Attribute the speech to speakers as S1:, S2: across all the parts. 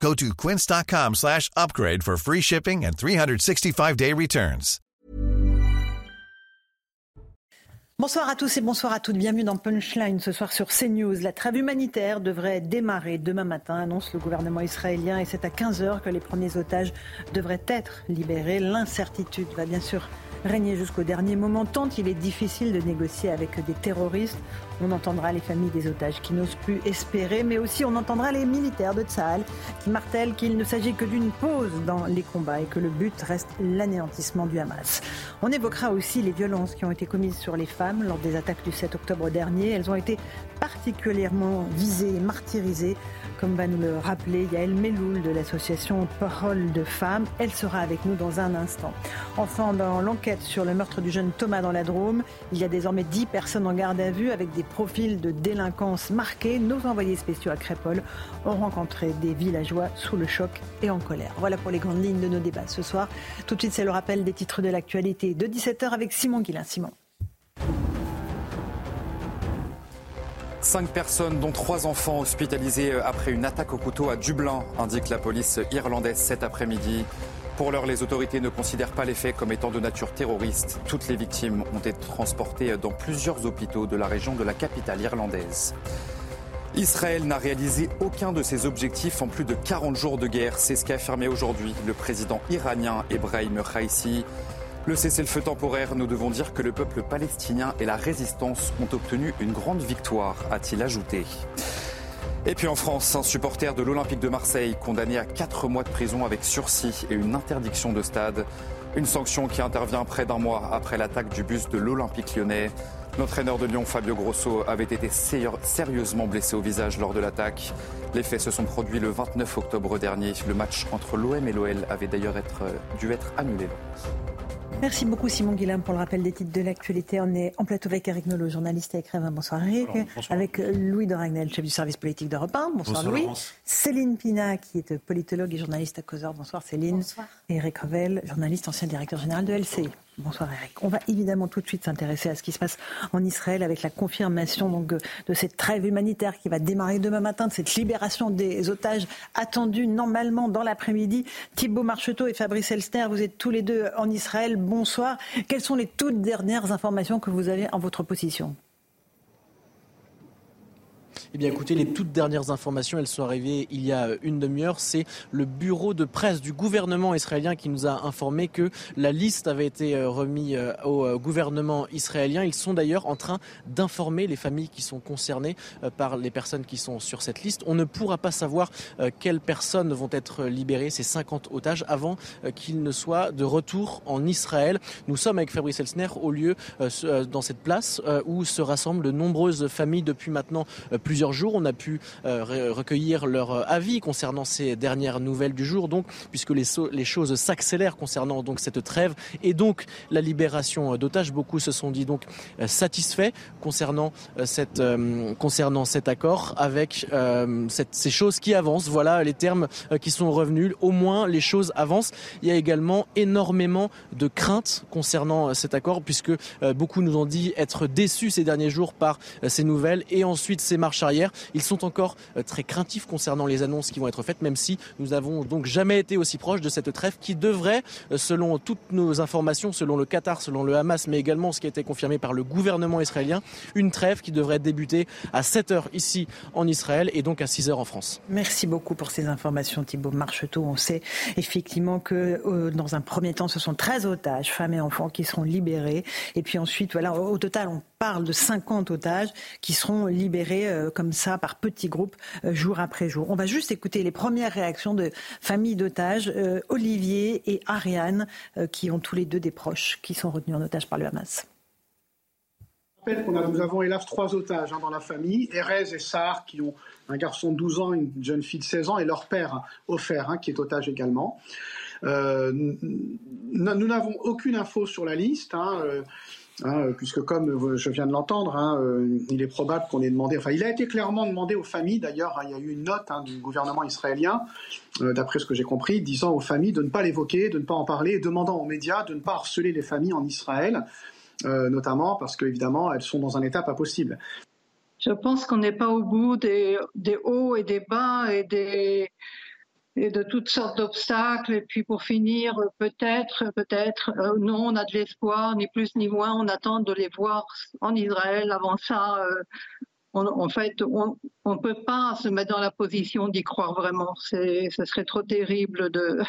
S1: Go to quince.com slash upgrade for free shipping and 365-day returns.
S2: Bonsoir à tous et bonsoir à toutes. Bienvenue dans Punchline ce soir sur CNews. La trêve humanitaire devrait démarrer demain matin, annonce le gouvernement israélien, et c'est à 15h que les premiers otages devraient être libérés. L'incertitude va bien sûr régner jusqu'au dernier moment, tant il est difficile de négocier avec des terroristes. On entendra les familles des otages qui n'osent plus espérer, mais aussi on entendra les militaires de Tsahal qui martèlent qu'il ne s'agit que d'une pause dans les combats et que le but reste l'anéantissement du Hamas. On évoquera aussi les violences qui ont été commises sur les femmes lors des attaques du 7 octobre dernier. Elles ont été particulièrement visées et martyrisées comme va nous le rappeler Yael Meloul de l'association Parole de Femmes. Elle sera avec nous dans un instant. Enfin, dans l'enquête sur le meurtre du jeune Thomas dans la Drôme, il y a désormais 10 personnes en garde à vue avec des profils de délinquance marqués. Nos envoyés spéciaux à Crépole ont rencontré des villageois sous le choc et en colère. Voilà pour les grandes lignes de nos débats ce soir. Tout de suite, c'est le rappel des titres de l'actualité de 17h avec Simon Guillain. Simon.
S3: Cinq personnes, dont trois enfants, hospitalisés après une attaque au couteau à Dublin, indique la police irlandaise cet après-midi. Pour l'heure, les autorités ne considèrent pas les faits comme étant de nature terroriste. Toutes les victimes ont été transportées dans plusieurs hôpitaux de la région de la capitale irlandaise. Israël n'a réalisé aucun de ses objectifs en plus de 40 jours de guerre. C'est ce qu'a affirmé aujourd'hui le président iranien Ebrahim Raisi. Le cessez-le-feu temporaire, nous devons dire que le peuple palestinien et la résistance ont obtenu une grande victoire, a-t-il ajouté. Et puis en France, un supporter de l'Olympique de Marseille condamné à 4 mois de prison avec sursis et une interdiction de stade. Une sanction qui intervient près d'un mois après l'attaque du bus de l'Olympique lyonnais. L'entraîneur de Lyon, Fabio Grosso, avait été sérieusement blessé au visage lors de l'attaque. Les faits se sont produits le 29 octobre dernier. Le match entre l'OM et l'OL avait d'ailleurs dû être annulé.
S2: Merci beaucoup Simon Guillain pour le rappel des titres de l'actualité. On est en plateau avec Eric Nolot, journaliste et écrivain. Bonsoir Eric. Avec Louis de Ragnel, chef du service politique d'Europe 1. Bonsoir, Louis. Céline Pina, qui est politologue et journaliste à Causeur. Bonsoir Céline.
S4: Bonsoir.
S2: Et Eric Revel, journaliste, ancien directeur général de LCI. Bonsoir Eric. On va évidemment tout de suite s'intéresser à ce qui se passe en Israël avec la confirmation donc de cette trêve humanitaire qui va démarrer demain matin, de cette libération des otages attendus normalement dans l'après-midi. Thibault Marcheteau et Fabrice Elster, vous êtes tous les deux en Israël. Bonsoir. Quelles sont les toutes dernières informations que vous avez en votre position?
S5: Eh bien, écoutez, les toutes dernières informations, elles sont arrivées il y a une demi-heure. C'est le bureau de presse du gouvernement israélien qui nous a informé que la liste avait été remise au gouvernement israélien. Ils sont d'ailleurs en train d'informer les familles qui sont concernées par les personnes qui sont sur cette liste. On ne pourra pas savoir quelles personnes vont être libérées, ces 50 otages, avant qu'ils ne soient de retour en Israël. Nous sommes avec Fabrice Elsner au lieu, dans cette place, où se rassemblent de nombreuses familles depuis maintenant plusieurs jours. On a pu euh, recueillir leur avis concernant ces dernières nouvelles du jour, donc puisque les, choses s'accélèrent concernant donc cette trêve et donc la libération d'otages. Beaucoup se sont dit donc satisfaits concernant cette concernant cet accord avec cette, ces choses qui avancent. Voilà les termes qui sont revenus. Au moins les choses avancent. Il y a également énormément de craintes concernant cet accord puisque beaucoup nous ont dit être déçus ces derniers jours par ces nouvelles et ensuite ces marches arrière. Ils sont encore très craintifs concernant les annonces qui vont être faites, même si nous n'avons donc jamais été aussi proches de cette trêve qui devrait, selon toutes nos informations, selon le Qatar, selon le Hamas, mais également ce qui a été confirmé par le gouvernement israélien, une trêve qui devrait débuter à 7 heures ici en Israël et donc à 6 heures en France.
S2: Merci beaucoup pour ces informations, Thibault Marcheteau. On sait effectivement que euh, dans un premier temps, ce sont 13 otages, femmes et enfants, qui seront libérés. Et puis ensuite, voilà, au total, on parle de 50 otages qui seront libérés euh, comme ça par petits groupes euh, jour après jour. On va juste écouter les premières réactions de familles d'otages, euh, Olivier et Ariane, qui ont tous les deux des proches qui sont retenus en otage par le Hamas
S4: rappelle qu'on nous avons hélas trois otages hein, dans la famille, Erez et Sar, qui ont un garçon de 12 ans, une jeune fille de 16 ans, et leur père, Ofer, hein, qui est otage également. Euh, nous n'avons aucune info sur la liste. Hein, euh, Hein, puisque comme je viens de l'entendre, hein, euh, il est probable qu'on ait demandé, enfin il a été clairement demandé aux familles, d'ailleurs il y a eu une note hein, du gouvernement israélien, euh, d'après ce que j'ai compris, disant aux familles de ne pas l'évoquer, de ne pas en parler, et demandant aux médias de ne pas harceler les familles en Israël, euh, notamment parce qu'évidemment elles sont dans un état pas possible.
S6: Je pense qu'on n'est pas au bout des hauts et des bas et des et de toutes sortes d'obstacles. Et puis pour finir, peut-être, peut-être, euh, non, on a de l'espoir, ni plus ni moins, on attend de les voir en Israël. Avant ça, euh, en fait, on ne peut pas se mettre dans la position d'y croire vraiment. Ce serait trop terrible de,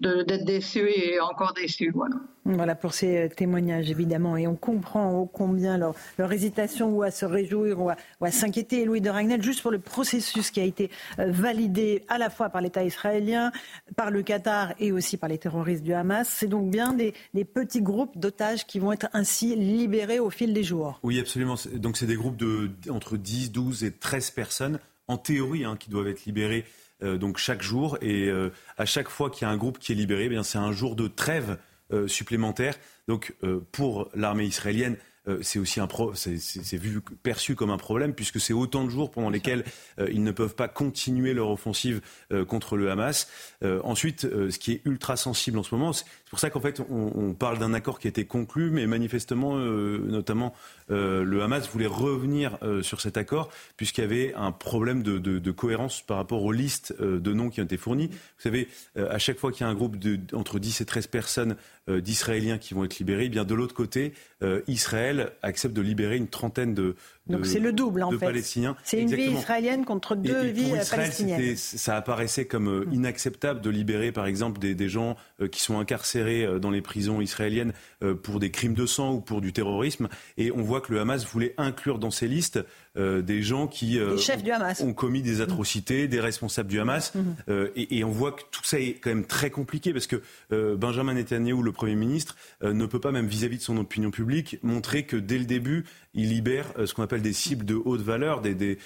S6: d'être déçu et encore déçu. Voilà.
S2: voilà pour ces euh, témoignages, évidemment. Et on comprend ô combien leur, leur, hésitation ou à se réjouir ou à, s'inquiéter. Louis de Ragnel, juste pour le processus qui a été euh, validé à la fois par l'État israélien, par le Qatar et aussi par les terroristes du Hamas. C'est donc bien des, des petits groupes d'otages qui vont être ainsi libérés au fil des jours.
S7: Oui, absolument. Donc c'est des groupes de entre 10, 12 et 13 personnes, en théorie, hein, qui doivent être libérés donc chaque jour. Et euh, à chaque fois qu'il y a un groupe qui est libéré, eh bien c'est un jour de trêve euh, supplémentaire. Donc pour l'armée israélienne, c'est aussi un pro, c'est vu perçu comme un problème puisque c'est autant de jours pendant lesquels ils ne peuvent pas continuer leur offensive contre le Hamas. ensuite, ce qui est ultra sensible en ce moment, c'est pour ça qu'en fait on, on parle d'un accord qui a été conclu, mais manifestement, notamment euh, le Hamas voulait revenir euh, sur cet accord puisqu'il y avait un problème de, cohérence par rapport aux listes euh, de noms qui ont été fournis. Vous savez, à chaque fois qu'il y a un groupe de, entre 10 et 13 personnes d'Israéliens qui vont être libérés, eh bien de l'autre côté, Israël accepte de libérer une trentaine de,
S2: donc c'est le double en fait. C'est une vie israélienne contre deux vies palestiniennes.
S7: Ça apparaissait comme mm. inacceptable de libérer par exemple des, des gens qui sont incarcérés dans les prisons israéliennes pour des crimes de sang ou pour du terrorisme. Et on voit que le Hamas voulait inclure dans ses listes euh, des gens qui
S2: euh,
S7: ont, commis des atrocités, des responsables du Hamas. Euh, et, on voit que tout ça est quand même très compliqué parce que Benjamin Netanyahu, le Premier ministre, ne peut pas, même vis-à-vis de son opinion publique, montrer que dès le début, il libère ce qu'on appelle des cibles de haute valeur, des,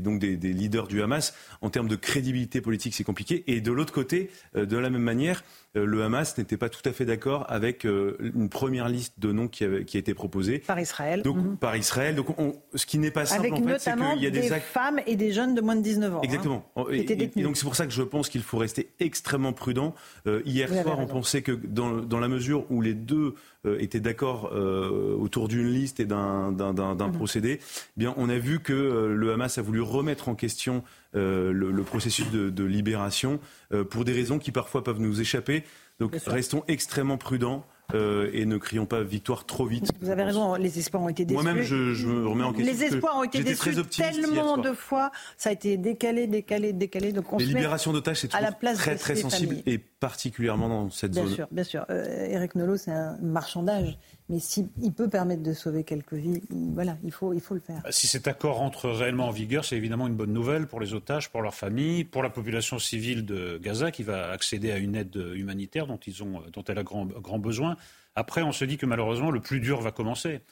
S7: donc des, leaders du Hamas. En termes de crédibilité politique, c'est compliqué. Et de l'autre côté, de la même manière, le Hamas n'était pas tout à fait d'accord avec une première liste de noms qui, avait, qui a été proposée.
S2: Par Israël.
S7: Donc, mhm. Par Israël. Donc, ce qui n'est pas simple
S2: notamment y a des, femmes et des jeunes de moins de 19 ans.
S7: Hein, Exactement. et, donc c'est pour ça que je pense qu'il faut rester extrêmement prudent. Euh, hier soir, on pensait que dans, la mesure où les deux euh, étaient d'accord euh, autour d'une liste et d'un mhm. procédé, eh bien on a vu que le Hamas a voulu remettre en question le, processus de, de libération pour des raisons qui parfois peuvent nous échapper. Donc restons extrêmement prudents. Euh, et ne crions pas victoire trop vite.
S2: Vous avez raison, les espoirs ont été déçus.
S7: Moi-même, je, me remets en question.
S2: Les espoirs ont été déçus tellement de fois, ça a été décalé, décalé, décalé. Donc
S7: les libérations d'otages, c'est très, très sensible et particulièrement dans cette
S2: bien
S7: zone.
S2: Bien sûr, bien sûr. Euh, Eric Nolot, c'est un marchandage. Mais s'il peut permettre de sauver quelques vies, voilà, il faut, il faut le faire.
S8: Si cet accord entre réellement en vigueur, c'est évidemment une bonne nouvelle pour les otages, pour leurs familles, pour la population civile de Gaza qui va accéder à une aide humanitaire dont, ils ont, dont elle a grand, grand besoin. Après, on se dit que malheureusement, le plus dur va commencer.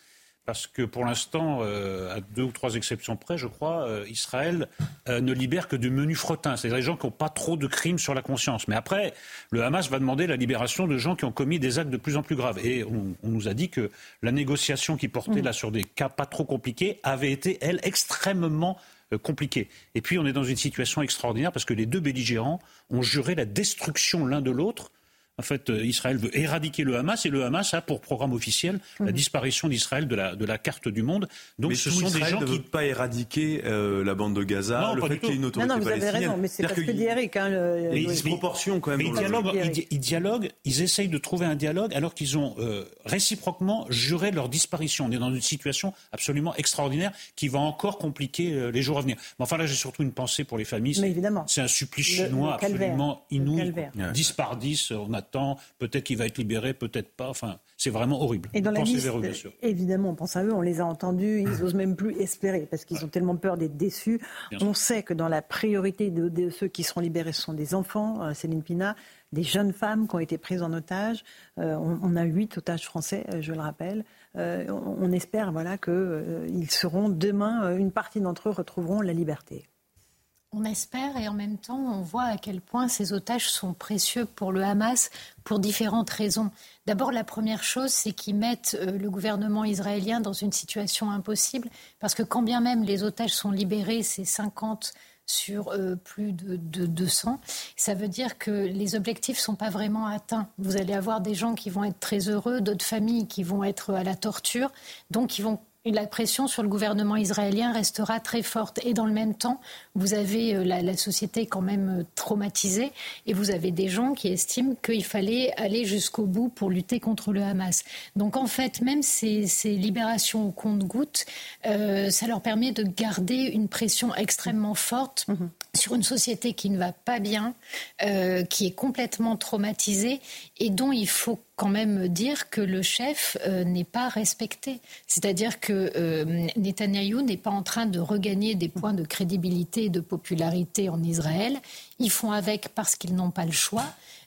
S8: Parce que pour l'instant, euh, à deux ou trois exceptions près, je crois, euh, Israël euh, ne libère que de menus fretin, c'est-à-dire des gens qui n'ont pas trop de crimes sur la conscience. Mais après, le Hamas va demander la libération de gens qui ont commis des actes de plus en plus graves. Et on, nous a dit que la négociation qui portait mm. là sur des cas pas trop compliqués avait été, elle, extrêmement compliquée. Et puis on est dans une situation extraordinaire parce que les deux belligérants ont juré la destruction l'un de l'autre en fait, euh, Israël veut éradiquer le Hamas et le Hamas a pour programme officiel la mhm. disparition d'Israël de la, de la carte du monde.
S7: Donc, mais ce sont des gens ne qui ne pas éradiquer euh, la bande de Gaza, non, le fait qu'il y ait une autorité
S2: non, non, vous avez raison, mais c'est parce que dit Eric. Hein, le...
S7: disproportion quand même.
S8: Mais ils dialoguent, ils, dialoguent, ils essayent de trouver un dialogue alors qu'ils ont euh, réciproquement juré leur disparition. On est dans une situation absolument extraordinaire qui va encore compliquer les jours à venir. Mais enfin là, j'ai surtout une pensée pour les familles.
S2: Mais évidemment.
S8: C'est un supplice chinois absolument inouï. 10 par 10, on a peut-être qu'il va être libéré, peut-être pas. Enfin, c'est vraiment horrible.
S2: Et dans la liste, évidemment, on pense à eux, on les a entendus, ils n'osent même plus espérer parce qu'ils ont tellement peur d'être déçus. on sait que dans la priorité de, ceux qui seront libérés, ce sont des enfants, euh, Céline Pina. des jeunes femmes qui ont été prises en otage. On, a huit otages français, je le rappelle. on espère voilà, qu'ils seront demain, une partie d'entre eux retrouveront la liberté.
S9: On espère et en même temps, on voit à quel point ces otages sont précieux pour le Hamas pour différentes raisons. D'abord, la première chose, c'est qu'ils mettent euh, le gouvernement israélien dans une situation impossible, parce que quand bien même les otages sont libérés, c'est 50 sur euh, plus de, de, 200. Ça veut dire que les objectifs ne sont pas vraiment atteints. Vous allez avoir des gens qui vont être très heureux, d'autres familles qui vont être à la torture, donc ils vont la pression sur le gouvernement israélien restera très forte. Et dans le même temps, vous avez euh, la, société quand même euh, traumatisée et vous avez des gens qui estiment qu'il fallait aller jusqu'au bout pour lutter contre le Hamas. Donc en fait, même ces, libérations au compte-gouttes, euh, ça leur permet de garder une pression extrêmement forte mhm. sur une société qui ne va pas bien, qui est complètement traumatisée et dont il faut quand même dire que le chef euh, n'est pas respecté. C'est-à-dire que euh, Netanyahou n'est pas en train de regagner des points de crédibilité et de popularité en Israël. Ils font avec parce qu'ils n'ont pas le choix.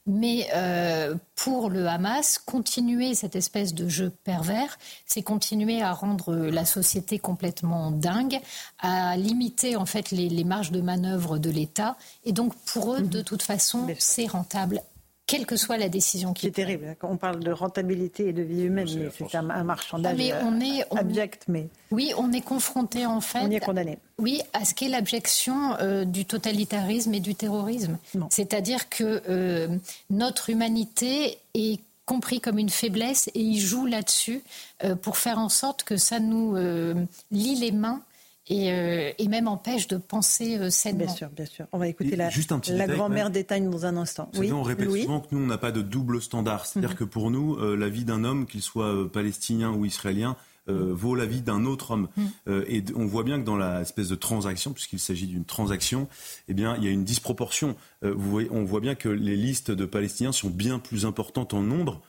S9: Mais euh, pour le Hamas, continuer cette espèce de jeu pervers, c'est continuer à rendre la société complètement dingue, à limiter en fait les, les marges de manœuvre de l'État. Et donc pour eux, de toute façon, c'est rentable quelle que soit la décision qui
S2: C'est terrible. On parle de rentabilité et de vie humaine, mais c'est un, marchandage mais on est, abject. Mais
S9: oui, on est confronté en fait.
S2: On y est condamné.
S9: Oui, à ce qu'est l'abjection euh, du totalitarisme et du terrorisme. C'est-à-dire que euh, notre humanité est compris comme une faiblesse et il joue là-dessus euh, pour faire en sorte que ça nous lie les mains euh, et, même empêche de penser euh, sainement.
S2: Bien sûr, bien sûr. On va écouter la, la grand-mère d'Étagne dans un instant.
S7: Oui, on répète souvent que nous, on n'a pas de double standard. C'est-à-dire mhm. que pour nous, euh, la vie d'un homme, qu'il soit palestinien ou israélien, vaut la vie d'un autre homme. Mhm. et on voit bien que dans la espèce de transaction, puisqu'il s'agit d'une transaction, eh bien, il y a une disproportion. vous voyez, on voit bien que les listes de Palestiniens sont bien plus importantes en nombre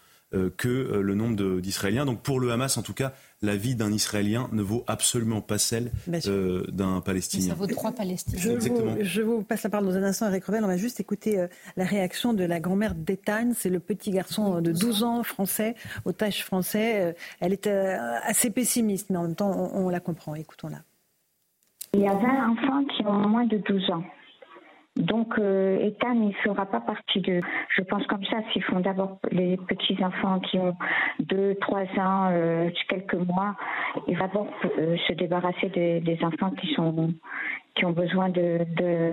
S7: que le nombre d'Israéliens. Donc pour le Hamas, en tout cas, la vie d'un Israélien ne vaut absolument pas celle euh, d'un Palestinien.
S9: ça vaut trois Palestiniens.
S2: Je vous, passe la parole dans un instant, Eric Revel. On va juste écouter euh, la réaction de la grand-mère d'Etagne. C'est le petit garçon de 12 ans, français, otage français. Euh, elle est assez pessimiste, mais en même temps, on, on la comprend. Écoutons-la.
S10: Il y a 20 enfants qui ont moins de 12 ans. Donc, euh, Ethan, il ne fera pas partie de. Je pense comme ça, s'ils font d'abord les petits enfants qui ont deux, trois ans, euh, quelques mois, il va d'abord euh, se débarrasser des, enfants qui sont qui ont besoin de, de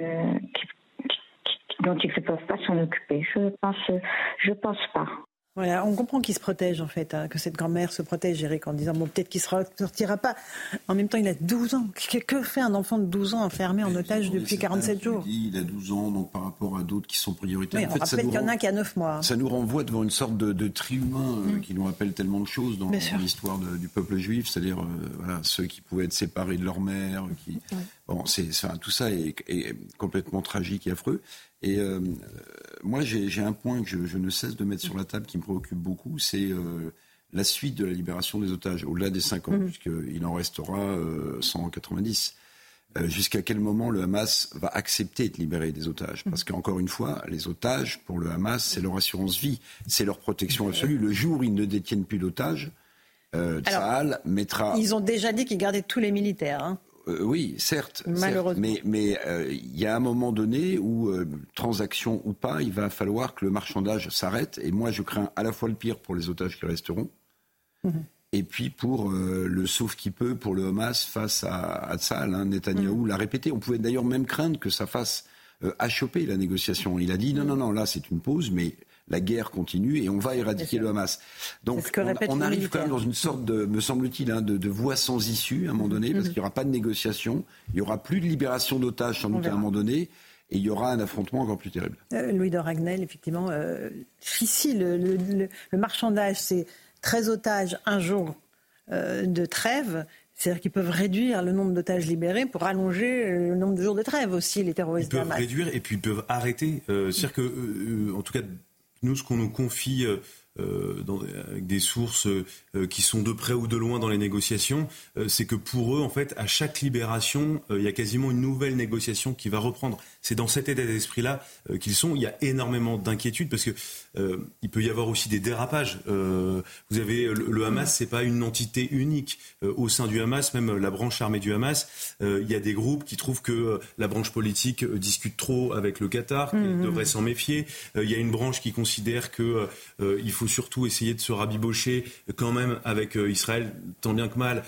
S10: dont ils ne peuvent pas s'en occuper. Je pense, je pense pas.
S2: Voilà, on comprend qu'il se protège en fait, hein, que cette grand-mère se protège, Eric, en disant bon peut-être qu'il ne sortira pas. En même temps, il a 12 ans. Que, fait un enfant de 12 ans enfermé en otage depuis 47 jours?
S11: Il a 12 ans, donc par rapport à d'autres qui sont prioritaires.
S2: Oui, en fait, rappelle qu'il y en a qui a 9 mois. Hein.
S11: Ça nous renvoie devant une sorte de, de tri humain euh, mm. qui nous rappelle tellement de choses dans, l'histoire du peuple juif, c'est-à-dire euh, voilà, ceux qui pouvaient être séparés de leur mère. Qui... Bon, c'est, tout ça est, est, complètement tragique et affreux. Et euh, moi, j'ai un point que je, ne cesse de mettre sur la table qui me préoccupe beaucoup, c'est euh, la suite de la libération des otages, au-delà des 5 ans, mhm. puisqu'il en restera 190. Euh, jusqu'à quel moment le Hamas va accepter de libérer des otages? Parce mhm. qu'encore une fois, les otages, pour le Hamas, c'est leur assurance vie, c'est leur protection absolue. Le jour où ils ne détiennent plus d'otages, euh, mettra.
S2: Ils ont déjà dit qu'ils gardaient tous les militaires. Hein.
S11: Euh, oui, certes. Malheureusement. mais euh, il y a un moment donné où, euh, transaction ou pas, il va falloir que le marchandage s'arrête. Et moi, je crains à la fois le pire pour les otages qui resteront, mhm. et puis pour le sauf qui peut pour le Hamas face à, à Tzal. Hein, Netanyahou mhm. l'a répété. On pouvait d'ailleurs même craindre que ça fasse achoper la négociation. Il a dit non, non, non, là c'est une pause, mais la guerre continue et on va éradiquer le Hamas. Donc on, arrive quand même dans une sorte de, me semble-t-il, hein, de, voie sans issue à un moment donné, parce mhm. qu'il n'y aura pas de négociation, il n'y aura plus de libération d'otages sans doute à un moment donné. Et il y aura un affrontement encore plus terrible.
S2: Euh, Louis de Ragnel, effectivement, euh, ici, le, marchandage, c'est 13 otages un jour euh, de trêve. C'est-à-dire qu'ils peuvent réduire le nombre d'otages libérés pour allonger le nombre de jours de trêve aussi, les terroristes.
S7: Ils peuvent réduire et puis ils peuvent arrêter. C'est-à-dire que, en tout cas, nous, ce qu'on nous confie euh, euh, avec des sources qui sont de près ou de loin dans les négociations, c'est que pour eux, en fait, à chaque libération, il y a quasiment une nouvelle négociation qui va reprendre. C'est dans cet état d'esprit-là qu'ils sont. Il y a énormément d'inquiétudes parce que il peut y avoir aussi des dérapages. vous avez le, Hamas, c'est pas une entité unique au sein du Hamas, même la branche armée du Hamas. il y a des groupes qui trouvent que la branche politique discute trop avec le Qatar, mmh. devrait s'en méfier. il y a une branche qui considère que il faut surtout essayer de se rabibocher quand même avec Israël, tant bien que mal,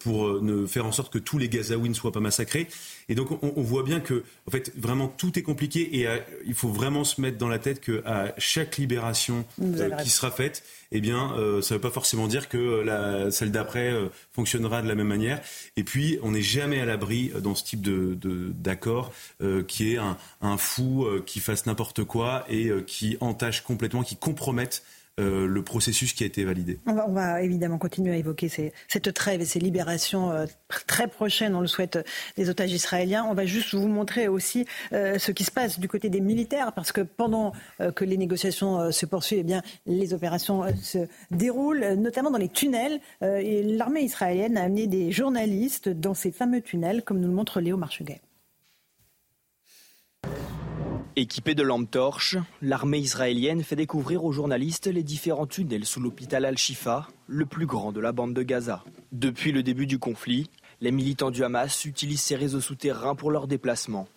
S7: pour ne faire en sorte que tous les Gazaouis ne soient pas massacrés. Et donc on, voit bien que, en fait, vraiment tout est compliqué et il faut vraiment se mettre dans la tête qu'à chaque libération qui sera faite, eh bien, euh, ça ne veut pas forcément dire que la, celle d'après euh, fonctionnera de la même manière. Et puis, on n'est jamais à l'abri euh, dans ce type de, d'accord qui est un, un fou qui fasse n'importe quoi et qui entache complètement, qui compromette euh, le processus qui a été validé.
S2: On va, évidemment continuer à évoquer cette trêve et ces libérations euh, très prochaines, on le souhaite, des otages israéliens. On va juste vous montrer aussi euh, ce qui se passe du côté des militaires, parce que pendant que les négociations se poursuivent, eh bien, les opérations se déroulent, notamment dans les tunnels. et l'armée israélienne a amené des journalistes dans ces fameux tunnels, comme nous le montre Léo Marcheguet.
S12: Équipée de lampes torches, l'armée israélienne fait découvrir aux journalistes les différents tunnels sous l'hôpital Al-Shifa, le plus grand de la bande de Gaza. Depuis le début du conflit, les militants du Hamas utilisent ces réseaux souterrains pour leurs déplacements.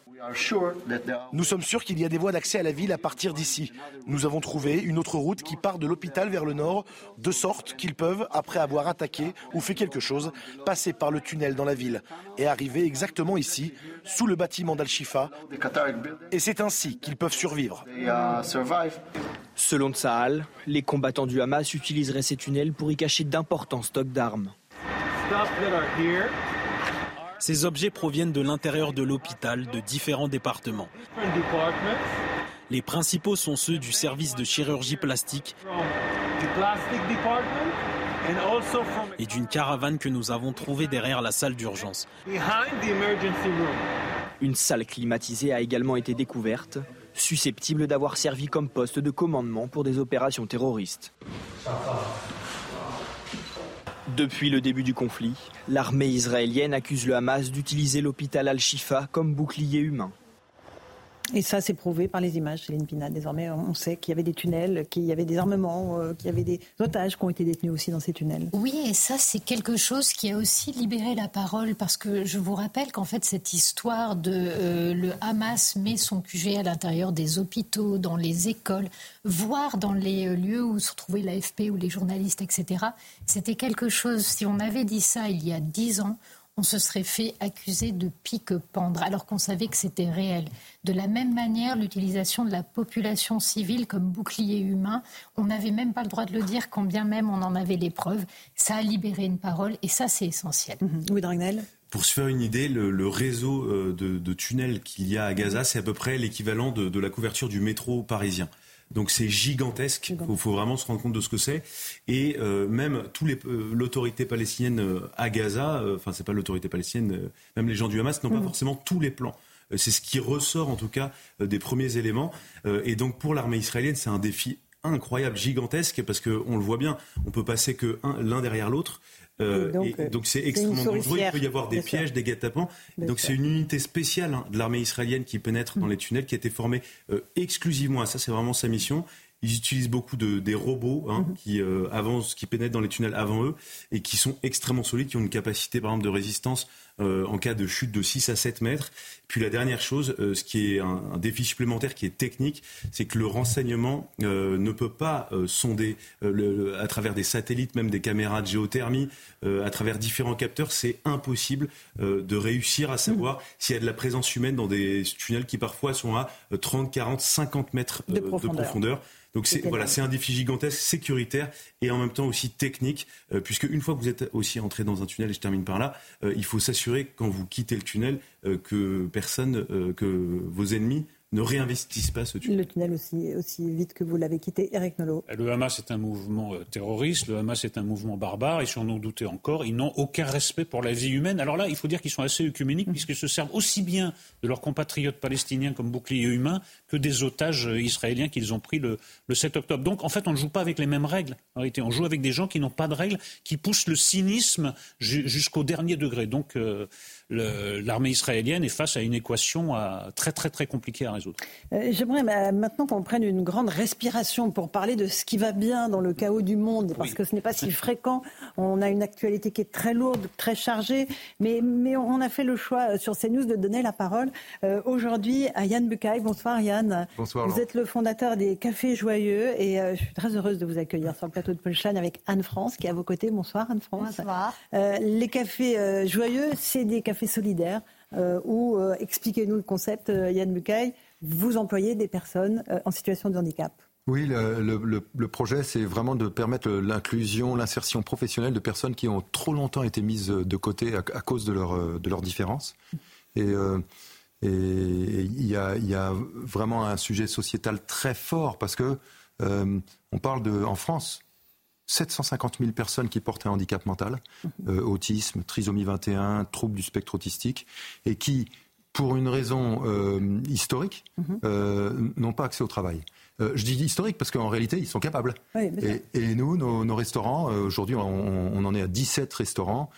S13: Nous sommes sûrs qu'il y a des voies d'accès à la ville à partir d'ici. Nous avons trouvé une autre route qui part de l'hôpital vers le nord, de sorte qu'ils peuvent, après avoir attaqué ou fait quelque chose, passer par le tunnel dans la ville et arriver exactement ici, sous le bâtiment d'Al-Shifa. Et c'est ainsi qu'ils peuvent survivre.
S12: Selon Tsahal, les combattants du Hamas utiliseraient ces tunnels pour y cacher d'importants stocks d'armes.
S14: Ces objets proviennent de l'intérieur de l'hôpital de différents départements. Les principaux sont ceux du service de chirurgie plastique et d'une caravane que nous avons trouvée derrière la salle d'urgence.
S12: Une salle climatisée a également été découverte, susceptible d'avoir servi comme poste de commandement pour des opérations terroristes. Depuis le début du conflit, l'armée israélienne accuse le Hamas d'utiliser l'hôpital Al-Shifa comme bouclier humain.
S2: Et ça, c'est prouvé par les images, Céline Pina. Désormais, on sait qu'il y avait des tunnels, qu'il y avait des armements, euh, qu'il y avait des otages qui ont été détenus aussi dans ces tunnels.
S9: Oui, et ça, c'est quelque chose qui a aussi libéré la parole, parce que je vous rappelle qu'en fait, cette histoire de euh, le Hamas met son QG à l'intérieur des hôpitaux, dans les écoles, voire dans les euh, lieux où se retrouvait l'AFP ou les journalistes, etc., c'était quelque chose, si on avait dit ça il y a dix ans, on se serait fait accuser de pique-pendre, alors qu'on savait que c'était réel. De la même manière, l'utilisation de la population civile comme bouclier humain, on n'avait même pas le droit de le dire, quand bien même on en avait les preuves. Ça a libéré une parole, et ça, c'est essentiel.
S2: Mhm. Oui, Dragnel
S7: pour se faire une idée, le, réseau euh, de, tunnels qu'il y a à Gaza, c'est à peu près l'équivalent de, la couverture du métro parisien. Donc c'est gigantesque. Il faut, vraiment se rendre compte de ce que c'est. Et euh, même tous les euh, l'autorité palestinienne euh, à Gaza, enfin c'est pas l'autorité palestinienne, même les gens du Hamas n'ont pas mm. forcément tous les plans. C'est ce qui ressort en tout cas des premiers éléments. et donc pour l'armée israélienne, c'est un défi incroyable, gigantesque, parce qu'on le voit bien, on peut passer que l'un derrière l'autre. Euh, donc c'est extrêmement dangereux. Il peut y avoir des pièges, des guet-apens. Donc c'est une unité spéciale hein, de l'armée israélienne qui pénètre dans mm. les tunnels, qui a été formée euh, exclusivement à ça. C'est vraiment sa mission. Ils utilisent beaucoup de, des robots hein, mm-hmm. qui euh, avancent, qui pénètrent dans les tunnels avant eux et qui sont extrêmement solides, qui ont une capacité par exemple de résistance en cas de chute de 6 à 7 mètres. Puis la dernière chose, euh, ce qui est un, un, défi supplémentaire qui est technique, c'est que le renseignement euh, ne peut pas sonder le, à travers des satellites, même des caméras de géothermie, à travers différents capteurs. C'est impossible de réussir à savoir mmh. s'il y a de la présence humaine dans des tunnels qui parfois sont à 30, 40, 50 mètres de profondeur. Donc c'est voilà, c'est un défi gigantesque, sécuritaire et en même temps aussi technique, euh, puisque une fois que vous êtes aussi entré dans un tunnel, et je termine par là, euh, il faut s'assurer quand vous quittez le tunnel euh, que personne, que vos ennemis ne réinvestissent pas ce tunnel.
S2: Le tunnel aussi, aussi vite que vous l'avez quitté, Eric Nolot.
S8: Le Hamas est un mouvement euh, terroriste, le Hamas est un mouvement barbare, et si on en doutait encore, ils n'ont aucun respect pour la vie humaine. Alors là, il faut dire qu'ils sont assez œcuméniques, puisqu'ils se servent aussi bien de leurs compatriotes palestiniens comme bouclier humain que des otages euh, israéliens qu'ils ont pris le, 7 octobre. Donc en fait, on ne joue pas avec les mêmes règles. En réalité, on joue avec des gens qui n'ont pas de règles, qui poussent le cynisme jusqu'au dernier degré. Donc euh, l'armée israélienne est face à une équation très très très compliquée à résoudre.
S2: Euh, j'aimerais maintenant qu'on prenne une grande respiration pour parler de ce qui va bien dans le chaos du monde, parce que ce n'est pas si fréquent. On a une actualité qui est très lourde, très chargée, mais, mais on a fait le choix euh, sur CNews de donner la parole euh, aujourd'hui à Yann Bucaille. Bonsoir Yann.
S15: Bonsoir.
S2: Vous êtes le fondateur des Cafés Joyeux et je suis très heureuse de vous accueillir sur le plateau de Punchline avec Anne France qui est à vos côtés. Bonsoir Anne France.
S16: Bonsoir.
S2: les Cafés Joyeux, c'est des cafés solidaires euh, ou euh, expliquez-nous le concept, euh, Yann Bucaille, vous employez des personnes en situation de handicap.
S15: Oui, le, projet, c'est vraiment de permettre l'inclusion, l'insertion professionnelle de personnes qui ont trop longtemps été mises de côté à, cause de leurs de leur différences. Et il y, a, vraiment un sujet sociétal très fort parce que on parle de, en France, 750 000 personnes qui portent un handicap mental, mhm. euh, autisme, trisomie 21, troubles du spectre autistique, et qui, pour une raison euh, historique, mhm. euh, n'ont pas accès au travail. je dis historique parce qu'en réalité, ils sont capables. et, nous, nos, restaurants, aujourd'hui, on, en est à 17 restaurants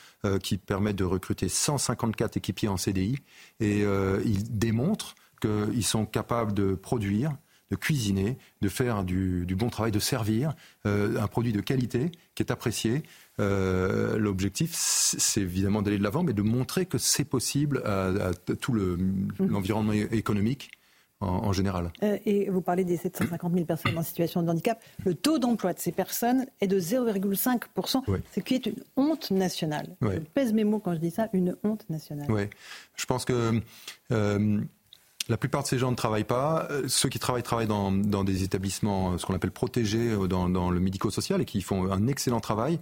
S15: qui permettent de recruter 154 équipiers en CDI, et ils démontrent qu'ils sont capables de produire, de cuisiner, de faire du, bon travail, de servir euh, un produit de qualité qui est apprécié. Euh, l'objectif, c'est évidemment d'aller de l'avant, mais de montrer que c'est possible à, tout mmh. l'environnement économique en, général.
S2: Euh, et vous parlez des 750 000 personnes en situation de handicap. Le taux d'emploi de ces personnes est de 0,5%, ce qui est une honte nationale. Je pèse mes mots quand je dis ça, une honte nationale.
S15: Oui, je pense que la plupart de ces gens ne travaillent pas. Euh, ceux qui travaillent travaillent dans, des établissements, euh, ce qu'on appelle protégés euh, dans, le médico-social et qui font un excellent travail.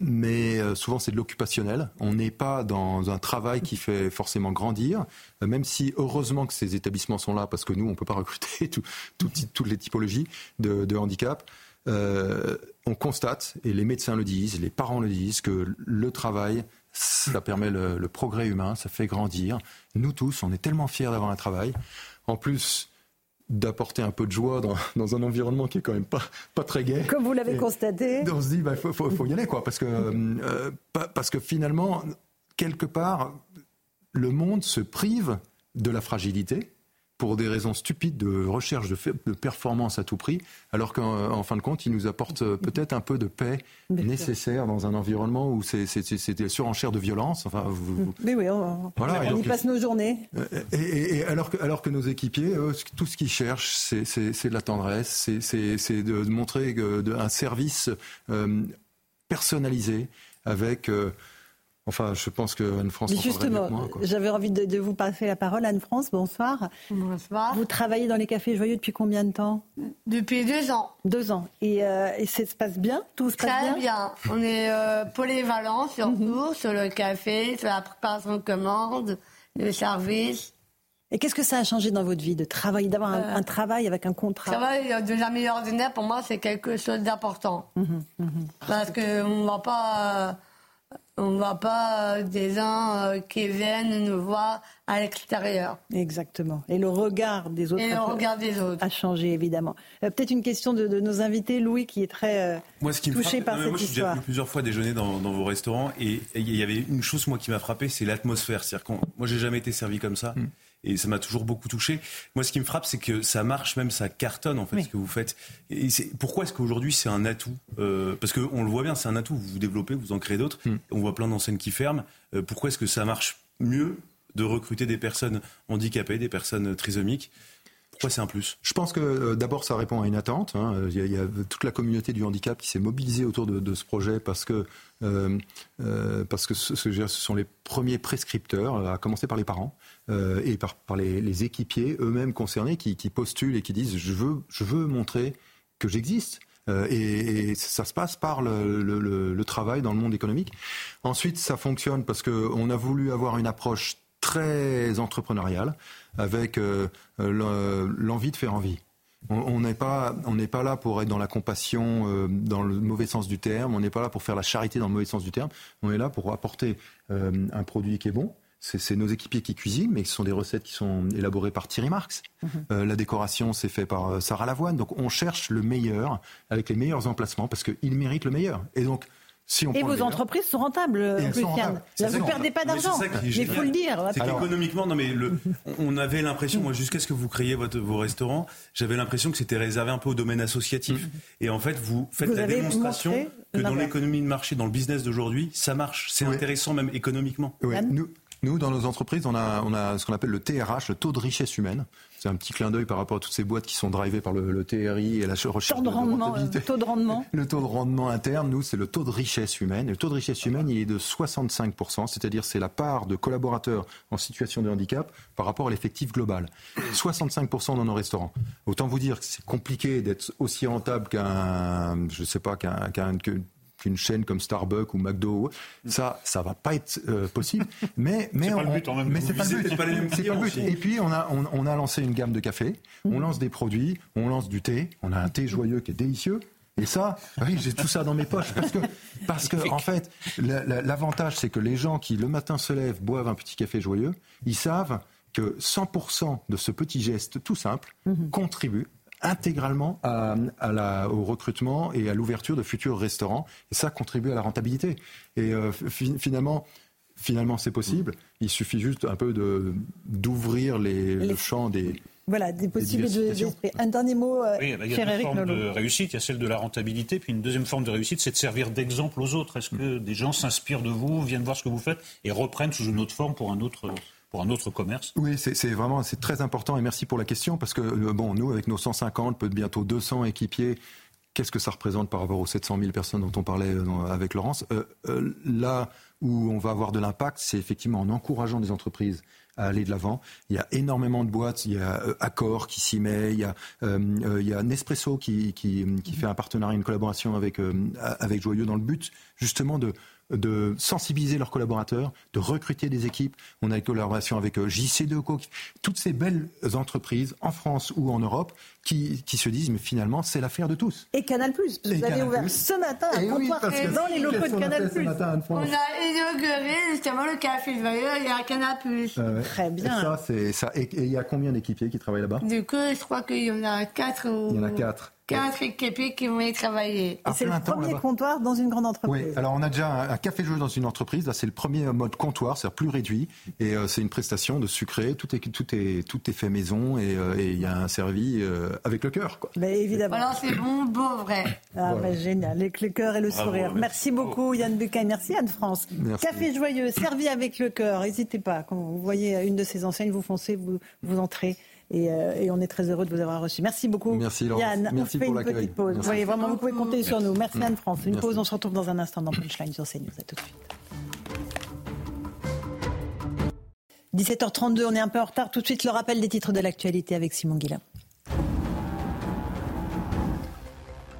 S15: Mais souvent c'est de l'occupationnel. On n'est pas dans un travail qui fait forcément grandir, même si heureusement que ces établissements sont là parce que nous on ne peut pas recruter toutes les typologies de, handicap. on constate, et les médecins le disent, les parents le disent, que le travail ça permet le, progrès humain, ça fait grandir. Nous tous, on est tellement fiers d'avoir un travail. En plus, d'apporter un peu de joie dans, un environnement qui est quand même pas, pas très gai.
S2: Comme vous l'avez constaté.
S15: On se dit, il bah, faut, faut, y aller, quoi, parce que, euh, parce que finalement, quelque part, le monde se prive de la fragilité pour des raisons stupides de recherche de, de performance à tout prix, alors qu'en fin de compte, il nous apporte euh, peut-être un peu de paix nécessaire dans un environnement où c'est des surenchères de violence. Enfin,
S2: vous, Mais oui, on, y passe nos journées.
S15: Euh, et, alors, que, alors que nos équipiers, tout ce qu'ils cherchent, c'est de la tendresse, c'est de, montrer un service euh, personnalisé avec... Enfin, je pense que Anne-France.
S2: Justement, j'avais envie de, vous passer la parole. Anne-France, bonsoir.
S16: Bonsoir.
S2: Vous travaillez dans les cafés joyeux depuis combien de temps?
S16: Depuis deux ans.
S2: Deux ans. Et, euh, ça se passe bien? Tout se passe
S16: Très bien? On est euh, polyvalent surtout mhm. sur le café, sur la préparation de commandes, le service.
S2: Et qu'est-ce que ça a changé dans votre vie de travailler, d'avoir un, euh, travail avec un contrat?
S16: Travail de jamais ordinaire, pour moi, c'est quelque chose d'important. Mhm, mhm. Parce qu'on ne va pas on ne voit pas euh, des gens euh, qui viennent nous voir à l'extérieur.
S2: Exactement. Et le regard des autres,
S16: Et le regard des autres.
S2: a changé, évidemment. Euh, peut-être une question de, nos invités. Louis, qui est très moi, ce qui touché me par cette
S7: moi,
S2: histoire.
S7: J'ai plusieurs fois déjeuné dans, vos restaurants et il y avait une chose, moi, qui m'a frappé, c'est l'atmosphère. C'est-à-dire moi, j'ai jamais été servi comme ça. Mm et ça m'a toujours beaucoup touché. Moi, ce qui me frappe, c'est que ça marche, même ça cartonne en fait ce que vous faites. Et pourquoi est-ce qu'aujourd'hui c'est un atout euh, Parce qu'on le voit bien, c'est un atout. Vous vous développez, vous en créez d'autres. Hmm. On voit plein d'enseignes qui ferment. Euh, pourquoi est-ce que ça marche mieux de recruter des personnes handicapées, des personnes trisomiques pourquoi c'est un plus?
S15: Je pense que euh, d'abord ça répond à une attente. Hein. Il, y a, toute la communauté du handicap qui s'est mobilisée autour de, ce projet parce que parce que ce, sont les premiers prescripteurs, à commencer par les parents, euh, et par, les, équipiers eux-mêmes concernés qui, postulent et qui disent je veux, je veux montrer que j'existe. Euh, et, ça se passe par le, travail dans le monde économique. Ensuite, ça fonctionne parce qu'on a voulu avoir une approche très entrepreneuriale, avec l'envie de faire envie. On n'est pas, on n'est pas là pour être dans la compassion euh, dans le mauvais sens du terme. On n'est pas là pour faire la charité dans le mauvais sens du terme. On est là pour apporter euh, un produit qui est bon. C'est nos équipiers qui cuisinent, mais ce sont des recettes qui sont élaborées par Thierry Marx. Mhm. Euh, la décoration, c'est fait par Sarah Lavoine. Donc, on cherche le meilleur avec les meilleurs emplacements parce qu'ils méritent le meilleur. Et donc,
S2: et vos entreprises sont rentables, Luciane. Là, vous ne perdez pas d'argent. Mais il faut le dire.
S7: C'est qu'économiquement, non, mais on avait l'impression, moi, jusqu'à ce que vous créiez votre, vos restaurants, j'avais l'impression que c'était réservé un peu au domaine associatif. Mm. Et en fait, vous faites la démonstration que dans l'économie de marché, dans le business d'aujourd'hui, ça marche. C'est intéressant même économiquement.
S15: Nous, nous, dans nos entreprises, on a, on a ce qu'on appelle le TRH, le taux de richesse humaine. C'est un petit clin d'œil par rapport à toutes ces boîtes qui sont drivées par le, TRI et la recherche
S2: de, rendement, Le taux de rendement.
S15: Le taux de rendement interne, nous, c'est le taux de richesse humaine. Le taux de richesse humaine, il est de 65%, c'est-à-dire c'est la part de collaborateurs en situation de handicap par rapport à l'effectif global. 65% dans nos restaurants. Autant vous dire que c'est compliqué d'être aussi rentable qu'un, je sais pas, qu'un, qu'un, qu'une chaîne comme Starbucks ou McDo. Ça, ça va pas être euh, possible. Mais, mais
S8: c'est pas le but en même Mais
S15: c'est pas. Pas les mêmes pas le but. Et puis on a, on, a lancé une gamme de café. On lance des produits. On lance du thé. On a un thé joyeux qui est délicieux. Et ça, oui, j'ai tout ça dans mes poches parce que, parce que en fait, l'avantage c'est que les gens qui le matin se lèvent, boivent un petit café joyeux, ils savent que 100% de ce petit geste tout simple mhm. contribue intégralement à, la, au recrutement et à l'ouverture de futurs restaurants. Et ça contribue à la rentabilité. Et euh, finalement, finalement, c'est possible. Il suffit juste un peu de, d'ouvrir les, le champ des.
S2: Voilà, des possibles Un dernier mot, euh,
S8: oui, il y a de réussite, il y a celle de la rentabilité, puis une deuxième forme de réussite, c'est de servir d'exemple aux autres. Est-ce que des gens s'inspirent de vous, viennent voir ce que vous faites et reprennent sous une autre forme pour un autre pour un autre commerce
S15: Oui, c'est vraiment c'est très important et merci pour la question parce que euh, bon, nous avec nos 150, peut bientôt 200 équipiers, qu'est-ce que ça représente par rapport aux 700 000 personnes dont on parlait euh, avec Laurence? Euh, Là où on va avoir de l'impact, c'est effectivement en encourageant des entreprises à aller de l'avant. Il y a énormément de boîtes, il y a Accor qui s'y met, il y a, il y a Nespresso qui, qui, qui, fait un partenariat, une collaboration avec, avec Joyeux dans le but justement de, de sensibiliser leurs collaborateurs, de recruter des équipes. On a une collaboration avec euh, JC2Co, toutes ces belles entreprises en France ou en Europe qui, qui se disent mais finalement c'est l'affaire de tous.
S2: Et Canal Plus, vous avez ouvert ce matin un comptoir dans les locaux de Canal Plus.
S16: On a inauguré justement le café il y a Canal Plus.
S2: Ah Très bien.
S15: Et ça, c'est ça. Et il y a combien d'équipiers qui travaillent là-bas?
S16: Du coup, je crois qu'il y en a quatre. Ou...
S15: Il y en a quatre.
S16: Quatre équipiers qui vont y travailler.
S2: Et c'est le premier comptoir dans une grande entreprise.
S15: Oui, alors on a déjà un, café joueur dans une entreprise. Là, c'est le premier mode comptoir, c'est-à-dire plus réduit. Et euh, c'est une prestation de sucré. Tout est, tout est, tout est fait maison et euh, il y a un servi euh, avec le cœur. Quoi.
S2: Mais évidemment.
S16: Alors c'est bon, beau, vrai.
S2: Ah, génial. Avec le cœur et le sourire. Merci beaucoup Yann Bucaille. Merci Anne-France. Café joyeux, servi avec le cœur. N'hésitez pas. Quand vous voyez une de ces enseignes, vous foncez, vous, vous entrez. Euh, et, on est très heureux de vous avoir reçu. Merci beaucoup.
S15: Merci
S2: Yann,
S15: Merci
S2: on fait
S15: une
S2: petite pause. Vous voyez, vraiment, vous pouvez compter sur nous. Merci Anne-France. Une pause, on se retrouve dans un instant dans Punchline sur CNews. À tout de suite. 17h32, on est un peu en retard. Tout de suite, le rappel des titres de l'actualité avec Simon Guillain.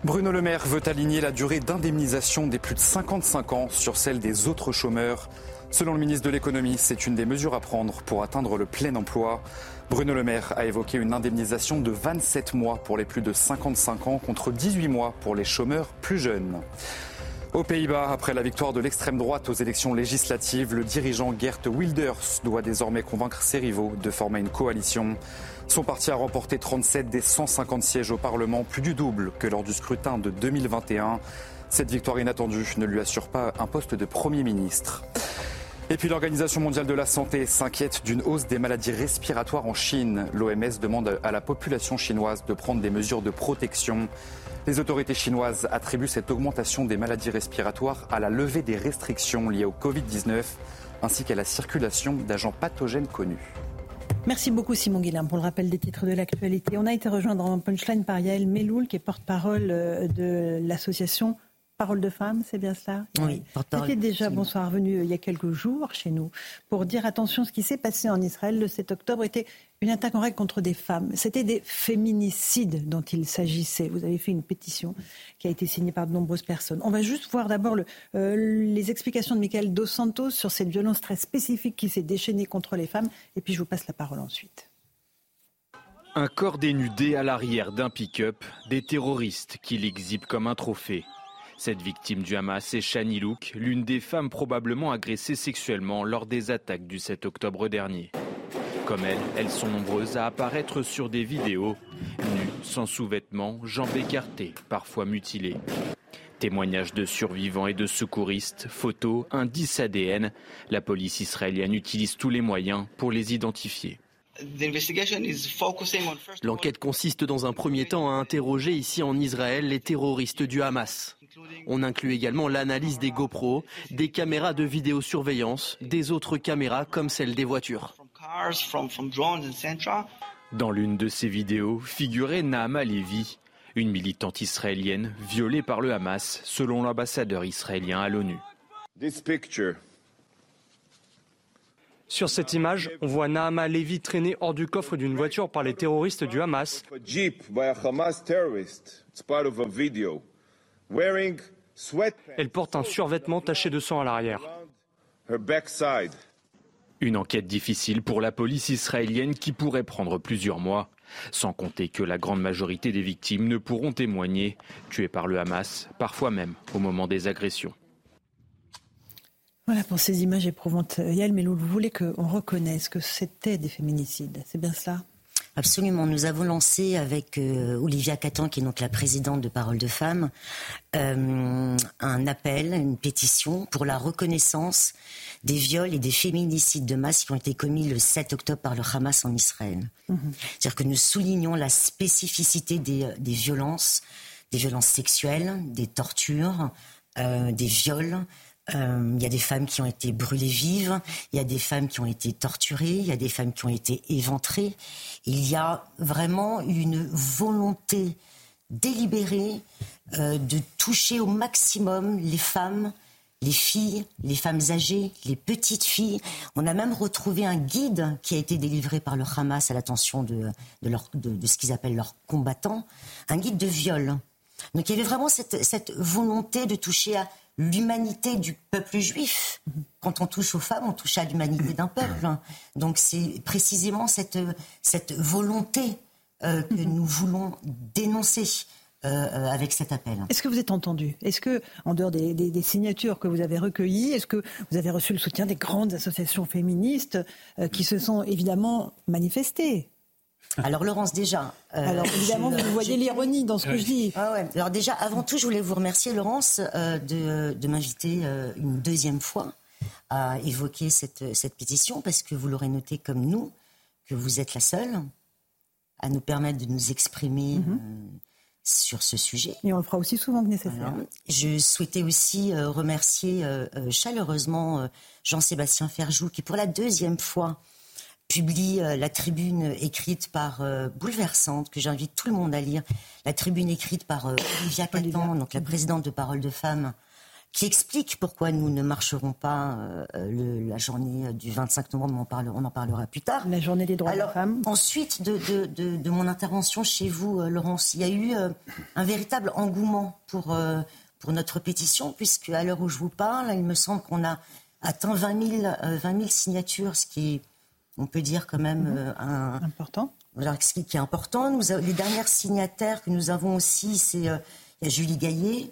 S3: Bruno Le Maire veut aligner la durée d'indemnisation des plus de 55 ans sur celle des autres chômeurs. Selon le ministre de l'économie, c'est une des mesures à prendre pour atteindre le plein emploi. Bruno Le Maire a évoqué une indemnisation de 27 mois pour les plus de 55 ans contre 18 mois pour les chômeurs plus jeunes. Aux Pays-Bas, après la victoire de l'extrême droite aux élections législatives, le dirigeant Gert Wilders doit désormais convaincre ses rivaux de former une coalition. Son parti a remporté 37 des 150 sièges au Parlement, plus du double que lors du scrutin de 2021. Cette victoire inattendue ne lui assure pas un poste de Premier ministre. Et puis l'Organisation mondiale de la santé s'inquiète d'une hausse des maladies respiratoires en Chine. L'OMS demande à la population chinoise de prendre des mesures de protection. Les autorités chinoises attribuent cette augmentation des maladies respiratoires à la levée des restrictions liées au Covid-19 ainsi qu'à la circulation d'agents pathogènes connus.
S2: Merci beaucoup Simon Guillain pour le rappel des titres de l'actualité. On a été rejoint dans Punchline par Yael Meloul qui est porte-parole euh, de l'association Parole de femme, c'est bien cela
S17: Oui,
S2: C'était déjà, bonsoir, venu euh, il y a quelques jours chez nous pour dire attention, ce qui s'est passé en Israël le 7 octobre était Une attaque en règle contre des femmes. C'était des féminicides dont il s'agissait. Vous avez fait une pétition qui a été signée par de nombreuses personnes. On va juste voir d'abord euh, les explications de Michael Dos Santos sur cette violence très spécifique qui s'est déchaînée contre les femmes. Et puis je vous passe la parole ensuite.
S17: Un corps dénudé à l'arrière d'un pick-up, des terroristes qui l'exhibent comme un trophée. Cette victime du Hamas est Shani Louk, l'une des femmes probablement agressées sexuellement lors des attaques du 7 octobre dernier. Comme elle, elles sont nombreuses à apparaître sur des vidéos, nues, sans sous-vêtements, jambes écartées, parfois mutilées. Témoignages de survivants et de secouristes, photos, indices ADN, la police israélienne utilise tous les moyens pour les identifier.
S18: L'enquête consiste dans un premier temps à interroger ici en Israël les terroristes du Hamas. On inclut également l'analyse des GoPro, des caméras de vidéosurveillance, des autres caméras comme celles des voitures.
S17: Dans l'une de ces vidéos figurait Naama Levi, une militante israélienne violée par le Hamas, selon l'ambassadeur israélien à l'ONU.
S19: Sur cette image, on voit Naama Levi traîner hors du coffre d'une voiture par les terroristes du Hamas. Elle porte un survêtement taché de sang à l'arrière.
S17: Une enquête difficile pour la police israélienne qui pourrait prendre plusieurs mois. Sans compter que la grande majorité des victimes ne pourront témoigner, tuées par le Hamas, parfois même au moment des agressions.
S2: Voilà pour ces images éprouvantes. Yael Melou, vous voulez qu'on reconnaisse que c'était des féminicides, c'est bien cela?
S20: Absolument. Nous avons lancé avec euh, Olivia Catan, qui est donc la présidente de Parole de Femmes, euh, un appel, une pétition pour la reconnaissance des viols et des féminicides de masse qui ont été commis le 7 octobre par le Hamas en Israël. Mhm. C'est-à-dire que nous soulignons la spécificité des, euh, violences, des violences sexuelles, des tortures, des viols, euh, il y a des femmes qui ont été brûlées vives, il y a des femmes qui ont été torturées, il y a des femmes qui ont été éventrées. Il y a vraiment une volonté délibérée euh, de toucher au maximum les femmes, les filles, les femmes âgées, les petites filles. On a même retrouvé un guide qui a été délivré par le Hamas à l'attention de, de, ce qu'ils appellent leurs combattants, un guide de viol. Donc il y avait vraiment cette volonté de toucher à l'humanité du peuple juif. Quand on touche aux femmes, on touche à l'humanité d'un peuple. Donc c'est précisément cette, cette volonté euh, que nous voulons dénoncer. Euh, avec cet appel.
S2: Est-ce que vous êtes entendu? Est-ce que, en dehors des, signatures que vous avez recueillies, est-ce que vous avez reçu le soutien des grandes associations féministes euh, qui se sont évidemment manifestées?
S20: Alors Laurence déjà.
S2: Euh, Alors évidemment vous voyez l'ironie dans ce que je dis.
S20: Ah ouais. Alors déjà avant tout je voulais vous remercier Laurence euh, de, m'inviter euh, une deuxième fois à évoquer cette, cette pétition parce que vous l'aurez noté comme nous que vous êtes la seule à nous permettre de nous exprimer. Mhm. sur ce sujet.
S2: Et on le fera aussi souvent que nécessaire.
S20: Je souhaitais aussi remercier chaleureusement Jean-Sébastien Ferjou qui pour la deuxième fois publie euh, la tribune écrite par euh, bouleversante que j'invite tout le monde à lire, la tribune écrite par euh, Olivia Catan, donc la présidente de Parole de Femmes, qui explique pourquoi nous ne marcherons pas la journée du 25 novembre. On, parle, on, en parlera plus tard.
S2: La journée des droits
S20: des
S2: femmes.
S20: Ensuite de, de, de, mon intervention chez vous, Laurence, il y a eu un véritable engouement pour, pour notre pétition, puisque à l'heure où je vous parle, il me semble qu'on a atteint 20 000, 20 000 signatures, ce qui est on peut dire quand même mhm. euh, un
S2: important.
S20: Alors, ce qui est important, nous, les dernières signataires que nous avons aussi, c'est euh, il y a Julie Gaillet,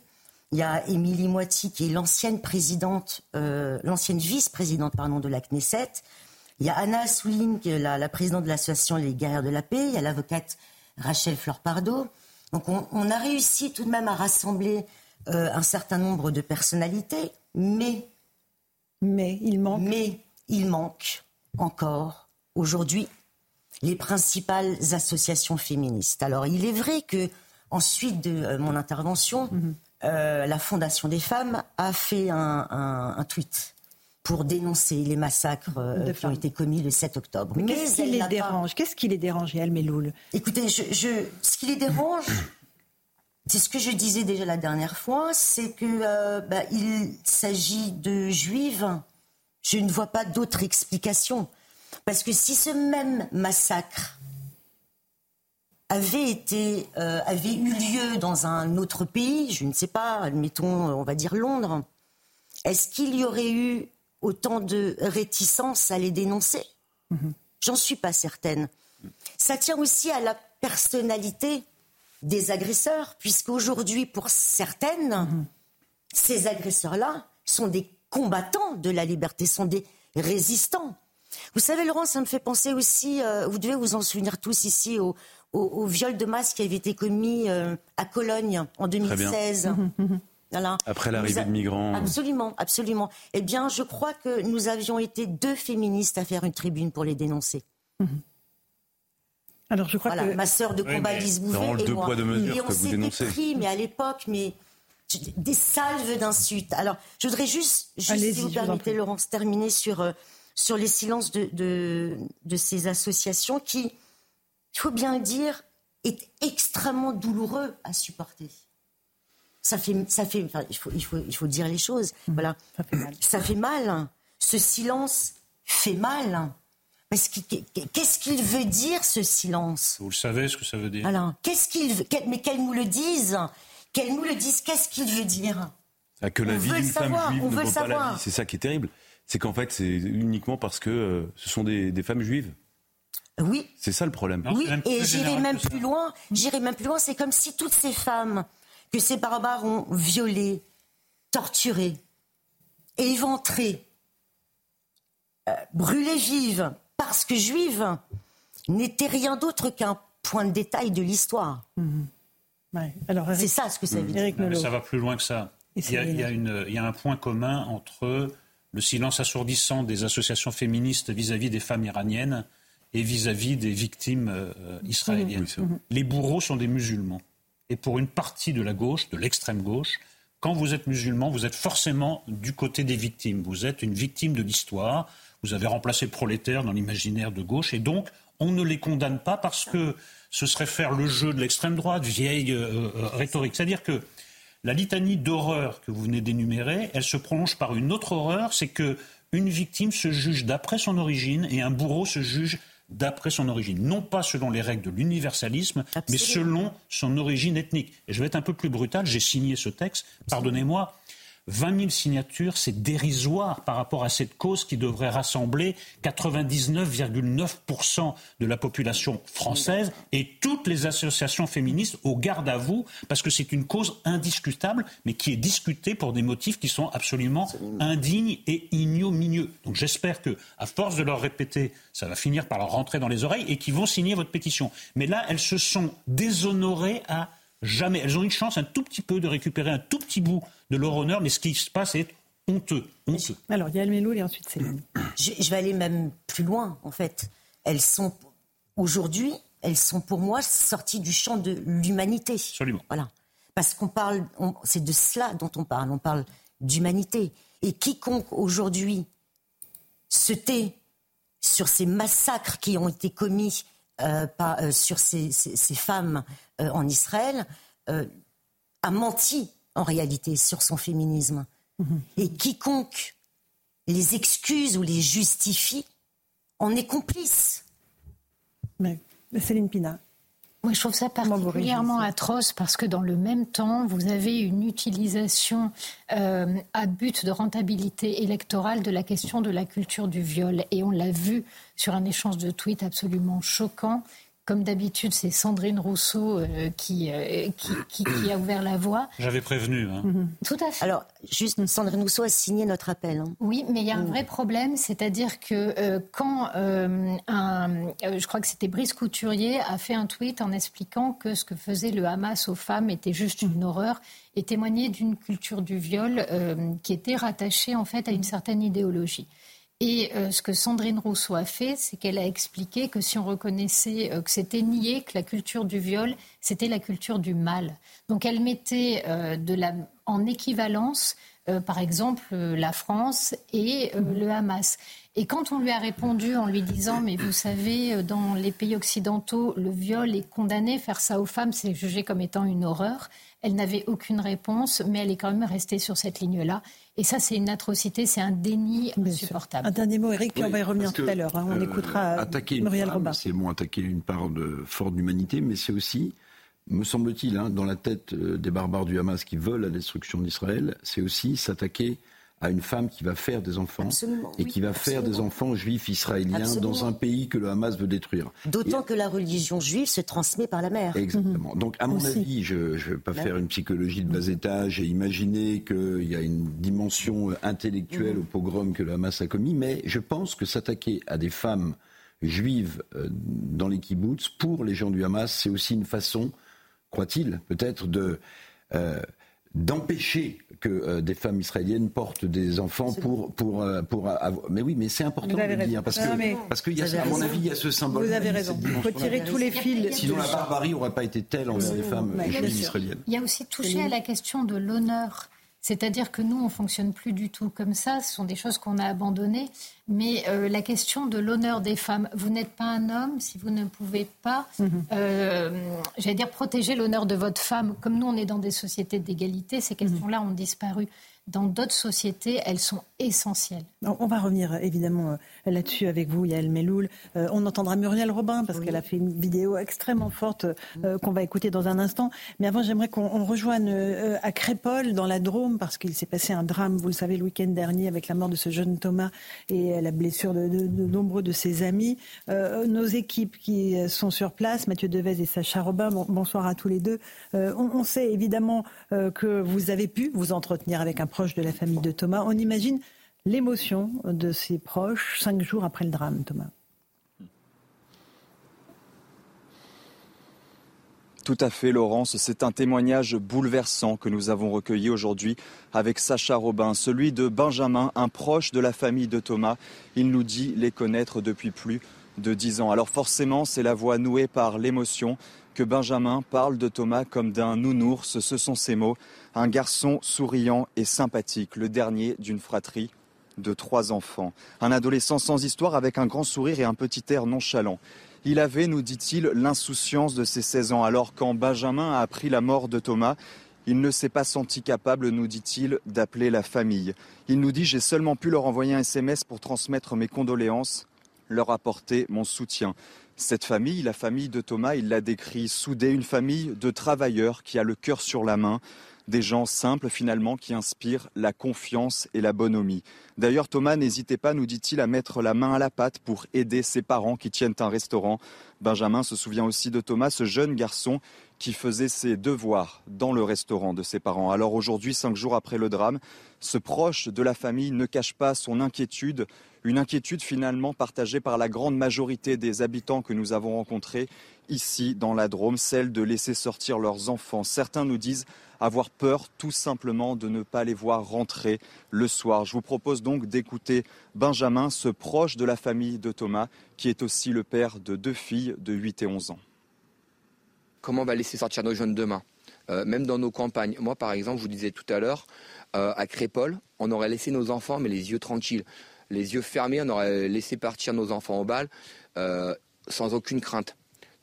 S20: il y a Émilie Moiti qui est l'ancienne présidente, euh, l'ancienne vice-présidente pardon de la Knesset. Il y a Anna Assouline qui est la, présidente de l'association Les Guerrières de la Paix. Il y a l'avocate Rachel Fleur-Pardo. Donc on, a réussi tout de même à rassembler un certain nombre de personnalités, mais
S2: mais il manque.
S20: Mais il manque encore aujourd'hui les principales associations féministes. Alors il est vrai que ensuite de euh, mon intervention, mhm. euh, la Fondation des femmes a fait un, tweet pour dénoncer les massacres euh, qui ont été commis le 7 octobre.
S2: Mais, qu'est-ce qui les dérange? Qu'est-ce qui les dérange, Yael Meloul?
S20: Écoutez, je, ce qui les dérange, c'est ce que je disais déjà la dernière fois, c'est que bah, il s'agit de juives je ne vois pas d'autre explication. Parce que si ce même massacre avait été euh, avait eu lieu dans un autre pays, je ne sais pas, admettons, on va dire Londres, est-ce qu'il y aurait eu autant de réticence à les dénoncer? Mhm. J'en suis pas certaine. Ça tient aussi à la personnalité des agresseurs, puisqu'aujourd'hui, pour certaines, mhm. ces agresseurs-là sont des combattants de la liberté, sont des résistants. Vous savez, Laurent, ça me fait penser aussi, euh, vous devez vous en souvenir tous ici, au, au, viol de masse qui avait été commis euh, à Cologne en 2016.
S7: Après l'arrivée de migrants.
S20: Absolument, absolument. Eh bien, je crois que nous avions été deux féministes à faire une tribune pour les dénoncer.
S2: Alors, je crois que
S20: ma sœur de combat, Lise Bouvet, et moi.
S7: et
S20: on s'était pris, mais à l'époque, mais des salves d'insultes. Alors, je voudrais juste, si vous permettez, Laurence, terminer sur euh, sur les silences de, de, de ces associations qui il faut bien le dire, est extrêmement douloureux à supporter. Ça fait, ça fait, il, faut, il, faut, il faut dire les choses. Mmh. voilà. Ça fait mal. Ça fait mal. Ce silence fait mal. Qu'est-ce qu'il veut dire, ce silence?
S8: Vous le savez, ce que ça veut dire.
S20: Alors, qu'est-ce qu'il veut Mais qu'elle nous le dise. Qu'elle nous le dise. Qu'est-ce qu'il veut dire
S7: ah, Que la vie d'une femme juive ne vaut pas la vie. C'est ça qui est terrible. C'est qu'en fait, c'est uniquement parce que euh, ce sont des, des femmes juives.
S20: Oui.
S7: C'est ça le problème.
S20: Oui, et j'irai même plus loin. J'irai même plus loin. C'est comme si toutes ces femmes que ces barbares ont violées, torturées, éventrées, euh, brûlées vives, parce que juives, n'étaient rien d'autre qu'un point de détail de l'histoire. C'est ça ce que ça veut dire.
S8: ça va plus loin que ça. Il y, a, il y, a un point commun entre le silence assourdissant des associations féministes vis-à-vis -vis des femmes iraniennes et vis-à-vis des victimes euh, israéliennes. les bourreaux sont des musulmans. Et pour une partie de la gauche, de l'extrême gauche, quand vous êtes musulman, vous êtes forcément du côté des victimes. Vous êtes une victime de l'histoire. Vous avez remplacé prolétaire dans l'imaginaire de gauche. Et donc, on ne les condamne pas parce que ce serait faire le jeu de l'extrême droite, vieille euh, euh, rhétorique. C'est-à-dire que la litanie d'horreur que vous venez d'énumérer, elle se prolonge par une autre horreur, c'est que une victime se juge d'après son origine et un bourreau se juge d'après son origine. Non pas selon les règles de l'universalisme, mais selon son origine ethnique. Et je vais être un peu plus brutal, j'ai signé ce texte, pardonnez-moi, 20 000 signatures, c'est dérisoire par rapport à cette cause qui devrait rassembler 99,9% de la population française et toutes les associations féministes au garde à vous, parce que c'est une cause indiscutable, mais qui est discutée pour des motifs qui sont absolument indignes et ignominieux. Donc j'espère que, à force de leur répéter, ça va finir par leur rentrer dans les oreilles et qu'ils vont signer votre pétition. Mais là, elles se sont déshonorées à Jamais. Elles ont une chance un tout petit peu de récupérer un tout petit bout de leur honneur, mais ce qui se passe est honteux. honteux.
S2: Alors, il y a Meloul et ensuite Céline.
S20: Je, je, vais aller même plus loin, en fait. Elles sont, aujourd'hui, elles sont pour moi sorties du champ de l'humanité.
S8: Absolument.
S20: Voilà. Parce qu'on parle, c'est de cela dont on parle. On parle d'humanité. Et quiconque aujourd'hui se tait sur ces massacres qui ont été commis euh, euh, sur ces, femmes euh, en Israël a menti en réalité sur son féminisme. Mhm. Et quiconque les excuse ou les justifie en est complice.
S2: Mais, Céline Pina.
S9: Moi, je trouve ça particulièrement atroce parce que dans le même temps, vous avez une utilisation euh, à but de rentabilité électorale de la question de la culture du viol. Et on l'a vu sur un échange de tweets absolument choquant comme d'habitude, c'est Sandrine Rousseau euh, euh, qui, qui, a ouvert la voie.
S8: J'avais prévenu. Hein.
S20: Mhm. Tout à fait. Alors, juste, Sandrine Rousseau a signé notre appel. Hein.
S9: Oui, mais il y a un vrai problème, c'est-à-dire que euh, quand un, je crois que c'était Brice Couturier, a fait un tweet en expliquant que ce que faisait le Hamas aux femmes était juste une horreur et témoignait d'une culture du viol qui était rattachée en fait à une certaine idéologie. Et euh, ce que Sandrine Rousseau a fait, c'est qu'elle a expliqué que si on reconnaissait euh, que c'était nié, que la culture du viol, c'était la culture du mal. Donc elle mettait euh, de la, en équivalence par exemple, la France et le Hamas. Et quand on lui a répondu en lui disant, mais vous savez, dans les pays occidentaux, le viol est condamné, faire ça aux femmes, c'est jugé comme étant une horreur, elle n'avait aucune réponse, mais elle est quand même restée sur cette ligne-là. Et ça, c'est une atrocité, c'est un déni insupportable.
S2: Un dernier mot, Eric, puis on va y revenir tout à l'heure. Hein. On euh, écoutera
S11: attaquer Muriel Robin. C'est bon, attaquer une part de forte d'humanité, mais c'est aussi, me semble-t-il, hein, dans la tête euh, des barbares du Hamas qui veulent la destruction d'Israël, c'est aussi s'attaquer à une femme qui va faire des enfants et qui va faire des enfants juifs israéliens dans un pays que le Hamas veut détruire.
S20: D'autant que la religion juive se transmet par la mère.
S11: Exactement. Donc, à mon avis, je ne vais pas faire une psychologie de bas étage et imaginer qu'il y a une dimension intellectuelle mhm. au pogrom que le Hamas a commis, mais je pense que s'attaquer à des femmes juives euh, dans les kibbutz pour les gens du Hamas, c'est aussi une façon, croit-il, peut-être de euh, d'empêcher que euh, des femmes israéliennes portent des enfants pour pour euh, pour avoir... mais oui mais c'est important de le dire parce que parce qu'il y a à mon avis il y a ce symbole
S2: vous avez raison. retirer tous les fils
S11: sinon la barbarie n'aurait pas été telle envers les femmes israéliennes.
S9: il y a aussi touché à la question de l'honneur c'est-à-dire que nous, on fonctionne plus du tout comme ça. Ce sont des choses qu'on a abandonnées. Mais euh, la question de l'honneur des femmes, vous n'êtes pas un homme si vous ne pouvez pas, mhm. euh, j'allais dire, protéger l'honneur de votre femme. Comme nous, on est dans des sociétés d'égalité, ces questions-là ont disparu dans d'autres sociétés, elles sont essentielles.
S2: On va revenir évidemment euh, là-dessus avec vous, Yael Meloul. Euh, on entendra Muriel Robin parce qu'elle a fait une vidéo extrêmement forte euh, qu'on va écouter dans un instant. Mais avant, j'aimerais qu'on rejoigne à Crépol, dans la Drôme, parce qu'il s'est passé un drame, vous le savez, le week-end dernier avec la mort de ce jeune Thomas et la blessure de, nombreux de ses amis. nos équipes qui sont sur place, Mathieu Devez et Sacha Robin, bonsoir à tous les deux. On, on, sait évidemment que vous avez pu vous entretenir avec un de la famille de Thomas. On imagine l'émotion de ses proches cinq jours après le drame, Thomas.
S21: Tout à fait, Laurence. C'est un témoignage bouleversant que nous avons recueilli aujourd'hui avec Sacha Robin, celui de Benjamin, un proche de la famille de Thomas. Il nous dit les connaître depuis plus de dix ans. Alors forcément, c'est la voix nouée par l'émotion Benjamin parle de Thomas comme d'un nounours. Ce sont ses mots. Un garçon souriant et sympathique, le dernier d'une fratrie de trois enfants. Un adolescent sans histoire avec un grand sourire et un petit air nonchalant. Il avait, nous dit-il, l'insouciance de ses 16 ans. Alors quand Benjamin a appris la mort de Thomas, il ne s'est pas senti capable, nous dit-il, d'appeler la famille. Il nous dit J'ai seulement pu leur envoyer un SMS pour transmettre mes condoléances, leur apporter mon soutien. Cette famille, la famille de Thomas, il l'a décrit soudée, une famille de travailleurs qui a le cœur sur la main, des gens simples finalement qui inspirent la confiance et la bonhomie. D'ailleurs, Thomas n'hésitait pas, nous dit-il, à mettre la main à la pâte pour aider ses parents qui tiennent un restaurant. Benjamin se souvient aussi de Thomas, ce jeune garçon qui faisait ses devoirs dans le restaurant de ses parents. Alors aujourd'hui, cinq jours après le drame, ce proche de la famille ne cache pas son inquiétude, une inquiétude finalement partagée par la grande majorité des habitants que nous avons rencontrés ici dans la Drôme, celle de laisser sortir leurs enfants. Certains nous disent avoir peur tout simplement de ne pas les voir rentrer le soir. Je vous propose donc d'écouter Benjamin, ce proche de la famille de Thomas, qui est aussi le père de deux filles de 8 et 11 ans.
S22: Comment on va laisser sortir nos jeunes demain euh, Même dans nos campagnes. Moi, par exemple, je vous disais tout à l'heure, euh, à Crépole, on aurait laissé nos enfants, mais les yeux tranquilles. Les yeux fermés, on aurait laissé partir nos enfants au bal euh, sans aucune crainte.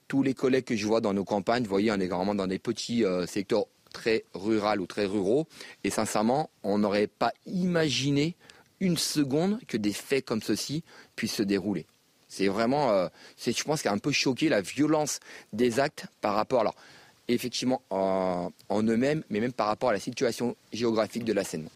S22: Tous les collègues que je vois dans nos campagnes, vous voyez, on est vraiment dans des petits secteurs très rural ou très ruraux. Et sincèrement, on n'aurait pas imaginé une seconde que des faits comme ceci puissent se dérouler. C'est vraiment, euh, je pense, qu'il a un peu choqué la violence des actes par rapport, alors, effectivement, en, en eux-mêmes, mais même par rapport à la situation géographique de la Seine.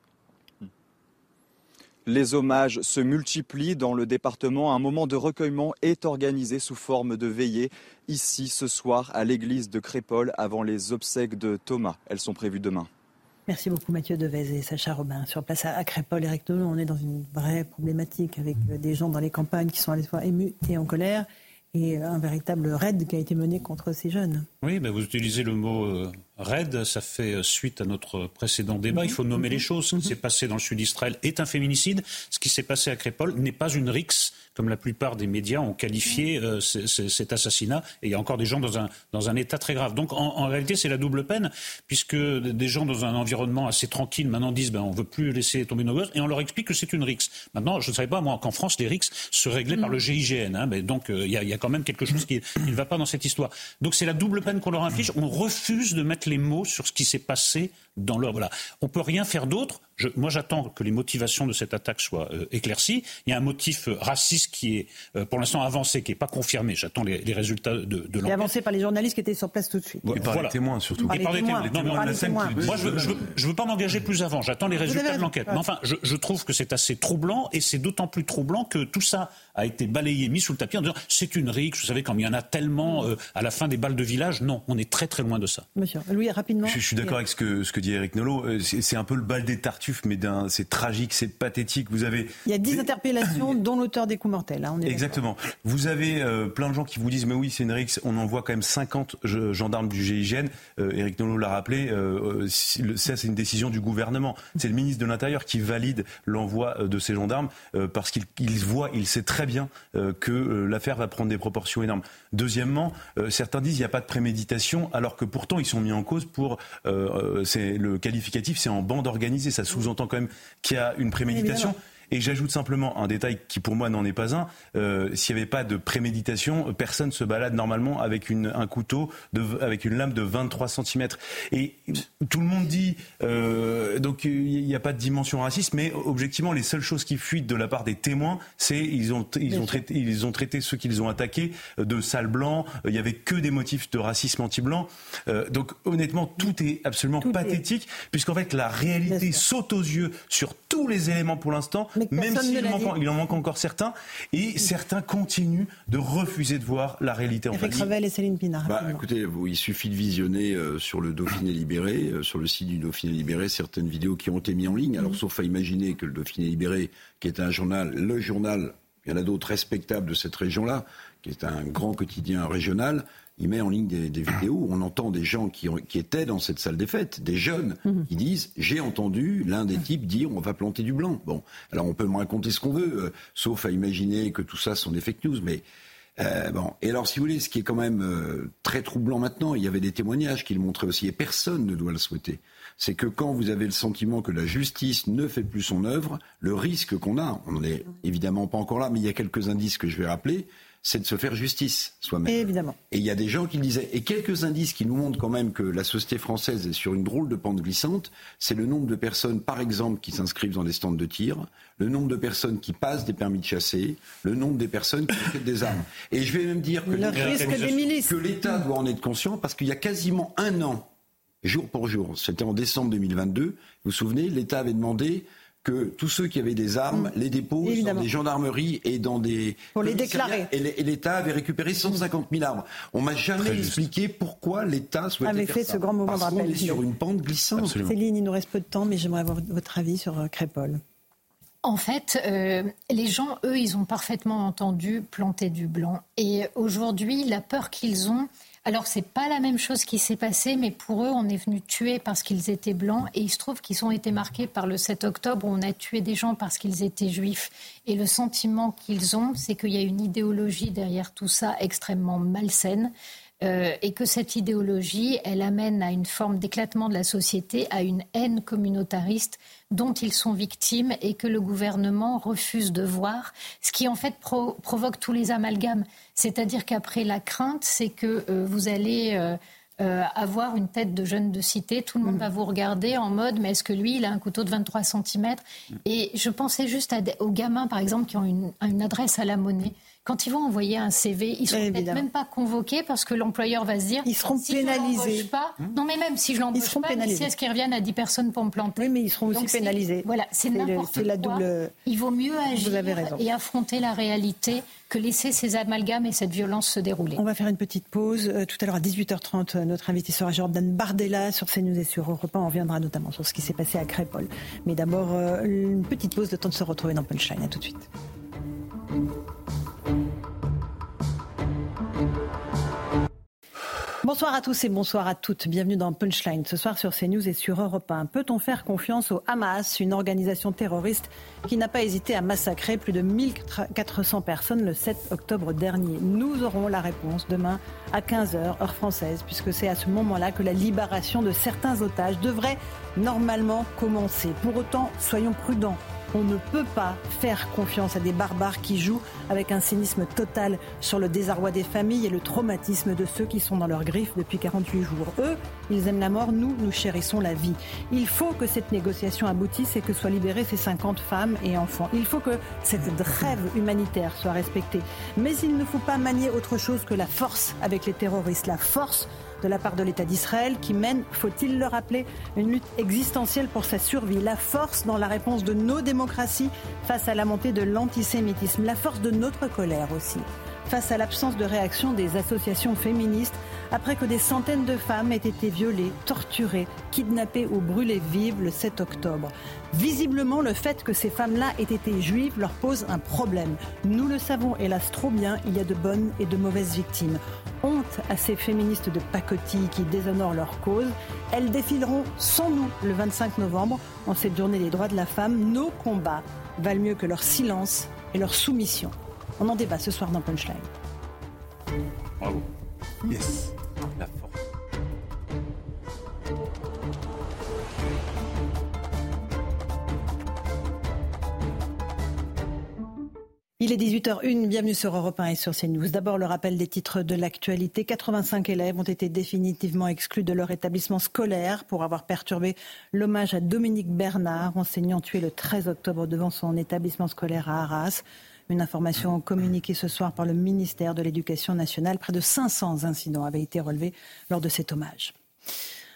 S21: Les hommages se multiplient dans le département. Un moment de recueillement est organisé sous forme de veillée ici ce soir à l'église de Crépole avant les obsèques de Thomas. Elles sont prévues demain.
S2: Merci beaucoup Mathieu Devez et Sacha Robin. Sur place à Crépole, Eric on est dans une vraie problématique avec des gens dans les campagnes qui sont à la fois émus et en colère et un véritable raid qui a été mené contre ces jeunes.
S8: Oui, mais vous utilisez le mot euh, raide. Ça fait suite à notre précédent débat. Il faut nommer les choses. Ce qui s'est passé dans le sud d'Israël est un féminicide. Ce qui s'est passé à Crépol n'est pas une rixe, comme la plupart des médias ont qualifié euh, cet assassinat. Et il y a encore des gens dans un, dans un état très grave. Donc en, réalité, c'est la double peine, puisque des gens dans un environnement assez tranquille maintenant disent ben, on ne veut plus laisser tomber nos gosses, et on leur explique que c'est une rixe. Maintenant, je ne savais pas, moi, qu'en France, les rixes se réglaient par le GIGN. Hein, mais donc euh, il y, a quand même quelque chose qui, qui ne va pas dans cette histoire. Donc c'est la double peine qu'on leur inflige. On refuse de mettre les mots sur ce qui s'est passé dans leur. Voilà. On peut rien faire d'autre. moi, j'attends que les motivations de cette attaque soient euh, éclaircies. Il y a un motif euh, raciste qui est, euh, pour l'instant, avancé, qui n'est pas confirmé. J'attends les, résultats de, de l'enquête.
S2: avancé par les journalistes qui étaient sur place tout de suite.
S7: Et par les témoins, surtout.
S8: Et par les témoins. Moi, je ne veux, pas m'engager plus avant. J'attends les résultats de l'enquête. Mais enfin, je, je trouve que c'est assez troublant, et c'est d'autant plus troublant que tout ça a été balayé, mis sous le tapis en disant c'est une rixe. Vous savez, comme il y en a tellement à la fin des balles de village, non, on est très très loin de ça.
S2: Monsieur, Louis, rapidement.
S7: Je, suis d'accord avec ce que, ce que dit Eric Nolot. Euh, c'est un peu le bal des tartuffes, mais c'est tragique, c'est pathétique. Vous avez
S2: il y a 10 interpellations, dont l'auteur des coups mortels. Hein,
S7: Exactement. Vous avez euh, plein de gens qui vous disent mais oui, c'est une rixe. On envoie quand même 50 gendarmes du GIGN. Euh, Eric Nolot l'a rappelé. ça, c'est une décision du gouvernement. C'est le ministre de l'Intérieur qui valide l'envoi de ces gendarmes parce qu'il voit, il sait très bien que l'affaire va prendre des proportions énormes. Deuxièmement, certains disent il n'y a pas de préméditation, alors que pourtant ils sont mis en cause pour c'est le qualificatif, c'est en bande organisée. Ça sous-entend quand même qu'il y a une préméditation. Et j'ajoute simplement un détail qui pour moi n'en est pas un. Euh, S'il n'y avait pas de préméditation, personne se balade normalement avec une, un couteau, de, avec une lame de 23 cm. Et tout le monde dit, euh, donc il n'y a pas de dimension raciste, mais objectivement, les seules choses qui fuitent de la part des témoins, c'est ils ont, ils ont, traité, ils ont traité ceux qu'ils ont attaqués de sales blancs. Il n'y avait que des motifs de racisme anti-blanc. Euh, donc honnêtement, tout est absolument pathétique, puisqu'en fait la réalité saute aux yeux sur tous les éléments pour l'instant même s'il il en manque encore certains, et certains continuent de refuser de voir la réalité en
S2: face. et Céline Pinard.
S11: Bah, écoutez, il suffit de visionner euh, sur le Dauphiné Libéré, euh, sur le site du Dauphiné Libéré, certaines vidéos qui ont été mises en ligne. Alors, mm. sauf à imaginer que le Dauphiné Libéré, qui est un journal, le journal, il y en a d'autres respectables de cette région-là, qui est un grand quotidien régional, il met en ligne des, vidéos où on entend des gens qui, étaient dans cette salle des fêtes, des jeunes, mhm. qui disent J'ai entendu l'un des types dire on va planter du blanc. Bon, alors on peut me raconter ce qu'on veut, euh, sauf à imaginer que tout ça sont des fake news, mais. Euh, bon, et alors, si vous voulez, ce qui est quand même euh, très troublant maintenant, il y avait des témoignages qui le montraient aussi, et personne ne doit le souhaiter. C'est que quand vous avez le sentiment que la justice ne fait plus son œuvre, le risque qu'on a, on n'en est évidemment pas encore là, mais il y a quelques indices que je vais rappeler, c'est de se faire justice soi-même.
S2: Évidemment.
S11: Et il y a des gens qui disaient, et quelques indices qui nous montrent quand même que la société française est sur une drôle de pente glissante, c'est le nombre de personnes, par exemple, qui s'inscrivent dans des stands de tir, le nombre de personnes qui passent des permis de chasser, le nombre des persons qui achètent des armes. Et je vais même dire que l'État doit en être conscient parce qu'il y a quasiment un an, jour pour jour, c'était en décembre 2022, vous vous souvenez, l'État avait demandé que tous ceux qui avaient des armes mm. les déposent dans des gendarmeries et dans des...
S2: Pour les déclarer.
S11: Et l'État avait récupéré 150 000 armes. On m'a jamais expliqué pourquoi l'État souhaitait avait
S2: fait ce grand moment de rappel.
S11: On est sur une pente glissante.
S2: Céline, il nous reste peu de temps, mais j'aimerais avoir votre avis sur euh, Crépol.
S9: En fait, euh, les gens, eux, ils ont parfaitement entendu planter du blanc. Et aujourd'hui, la peur qu'ils ont, alors, c'est pas la même chose qui s'est passé, mais pour eux, on est venu tuer parce qu'ils étaient blancs. Et il se trouve qu'ils ont été marqués par le 7 octobre où on a tué des gens parce qu'ils étaient juifs. Et le sentiment qu'ils ont, c'est qu'il y a une idéologie derrière tout ça extrêmement malsaine. Euh, et que cette idéologie, elle amène à une forme d'éclatement de la société, à une haine communautariste dont ils sont victimes et que le gouvernement refuse de voir, ce qui en fait provoque tous les amalgames. C'est-à-dire qu'après la crainte, c'est que euh, vous allez euh, euh, avoir une tête de jeune de cité, tout le monde mm. va vous regarder en mode mais est-ce que lui, il a un couteau de 23 cm Et je pensais juste aux gamins, par exemple, qui ont une, une adresse à la monnaie quand ils vont envoyer un CV, ils ne seront peut-être même pas convoqués parce que l'employeur va se dire
S2: ils seront pénalisés.
S9: pas, hmm. non mais même si je l'embauche pas, pénalisés. est-ce qu'ils reviennent à 10 personnes pour me planter
S2: Oui, mais ils seront aussi pénalisés.
S9: Voilà, c'est n'importe quoi. La double... Il vaut mieux agir et affronter la réalité que laisser ces amalgames et cette violence se dérouler.
S2: On va faire une petite pause. Euh, tout à l'heure à 18h30, euh, notre invité sera Jordan Bardella sur CNews et sur Europe 1. On reviendra notamment sur ce qui s'est passé à Crépol. Mais d'abord, euh, une petite pause, de temps de se retrouver dans Punchline. À tout de suite. Bonsoir à tous et bonsoir à toutes. Bienvenue dans Punchline. Ce soir sur CNews et sur Europe 1. Peut-on faire confiance au Hamas, une organisation terroriste qui n'a pas hésité à massacrer plus de 1400 personnes le 7 octobre dernier? Nous aurons la réponse demain à 15h, heure française, puisque c'est à ce moment-là que la libération de certains otages devrait normalement commencer. Pour autant, soyons prudents. On ne peut pas faire confiance à des barbares qui jouent avec un cynisme total sur le désarroi des familles et le traumatisme de ceux qui sont dans leurs griffes depuis 48 jours. Eux, ils aiment la mort, nous, nous chérissons la vie. Il faut que cette négociation aboutisse et que soient libérées ces 50 femmes et enfants. Il faut que cette trêve humanitaire soit respectée. Mais il ne faut pas manier autre chose que la force avec les terroristes, la force de la part de l'État d'Israël qui mène, faut-il le rappeler, une lutte existentielle pour sa survie. La force dans la réponse de nos démocraties face à la montée de l'antisémitisme. La force de notre colère aussi face à l'absence de réaction des associations féministes après que des centaines de femmes aient été violées, torturées, kidnappées ou brûlées vives le 7 octobre. Visiblement, le fait que ces femmes-là aient été juives leur pose un problème. Nous le savons hélas trop bien, il y a de bonnes et de mauvaises victimes. Honte à ces féministes de pacotille qui déshonorent leur cause. Elles défileront sans nous le 25 novembre, en cette journée des droits de la femme. Nos combats valent mieux que leur silence et leur soumission. On en débat ce soir dans Punchline.
S8: Bravo.
S7: Yes.
S2: Il est 18h01, bienvenue sur Europe 1 et sur CNews. D'abord, le rappel des titres de l'actualité. 85 élèves ont été définitivement exclus de leur établissement scolaire pour avoir perturbé l'hommage à Dominique Bernard, enseignant tué le 13 octobre devant son établissement scolaire à Arras. Une information communiquée ce soir par le ministère de l'Éducation nationale. Près de 500 incidents avaient été relevés lors de cet hommage.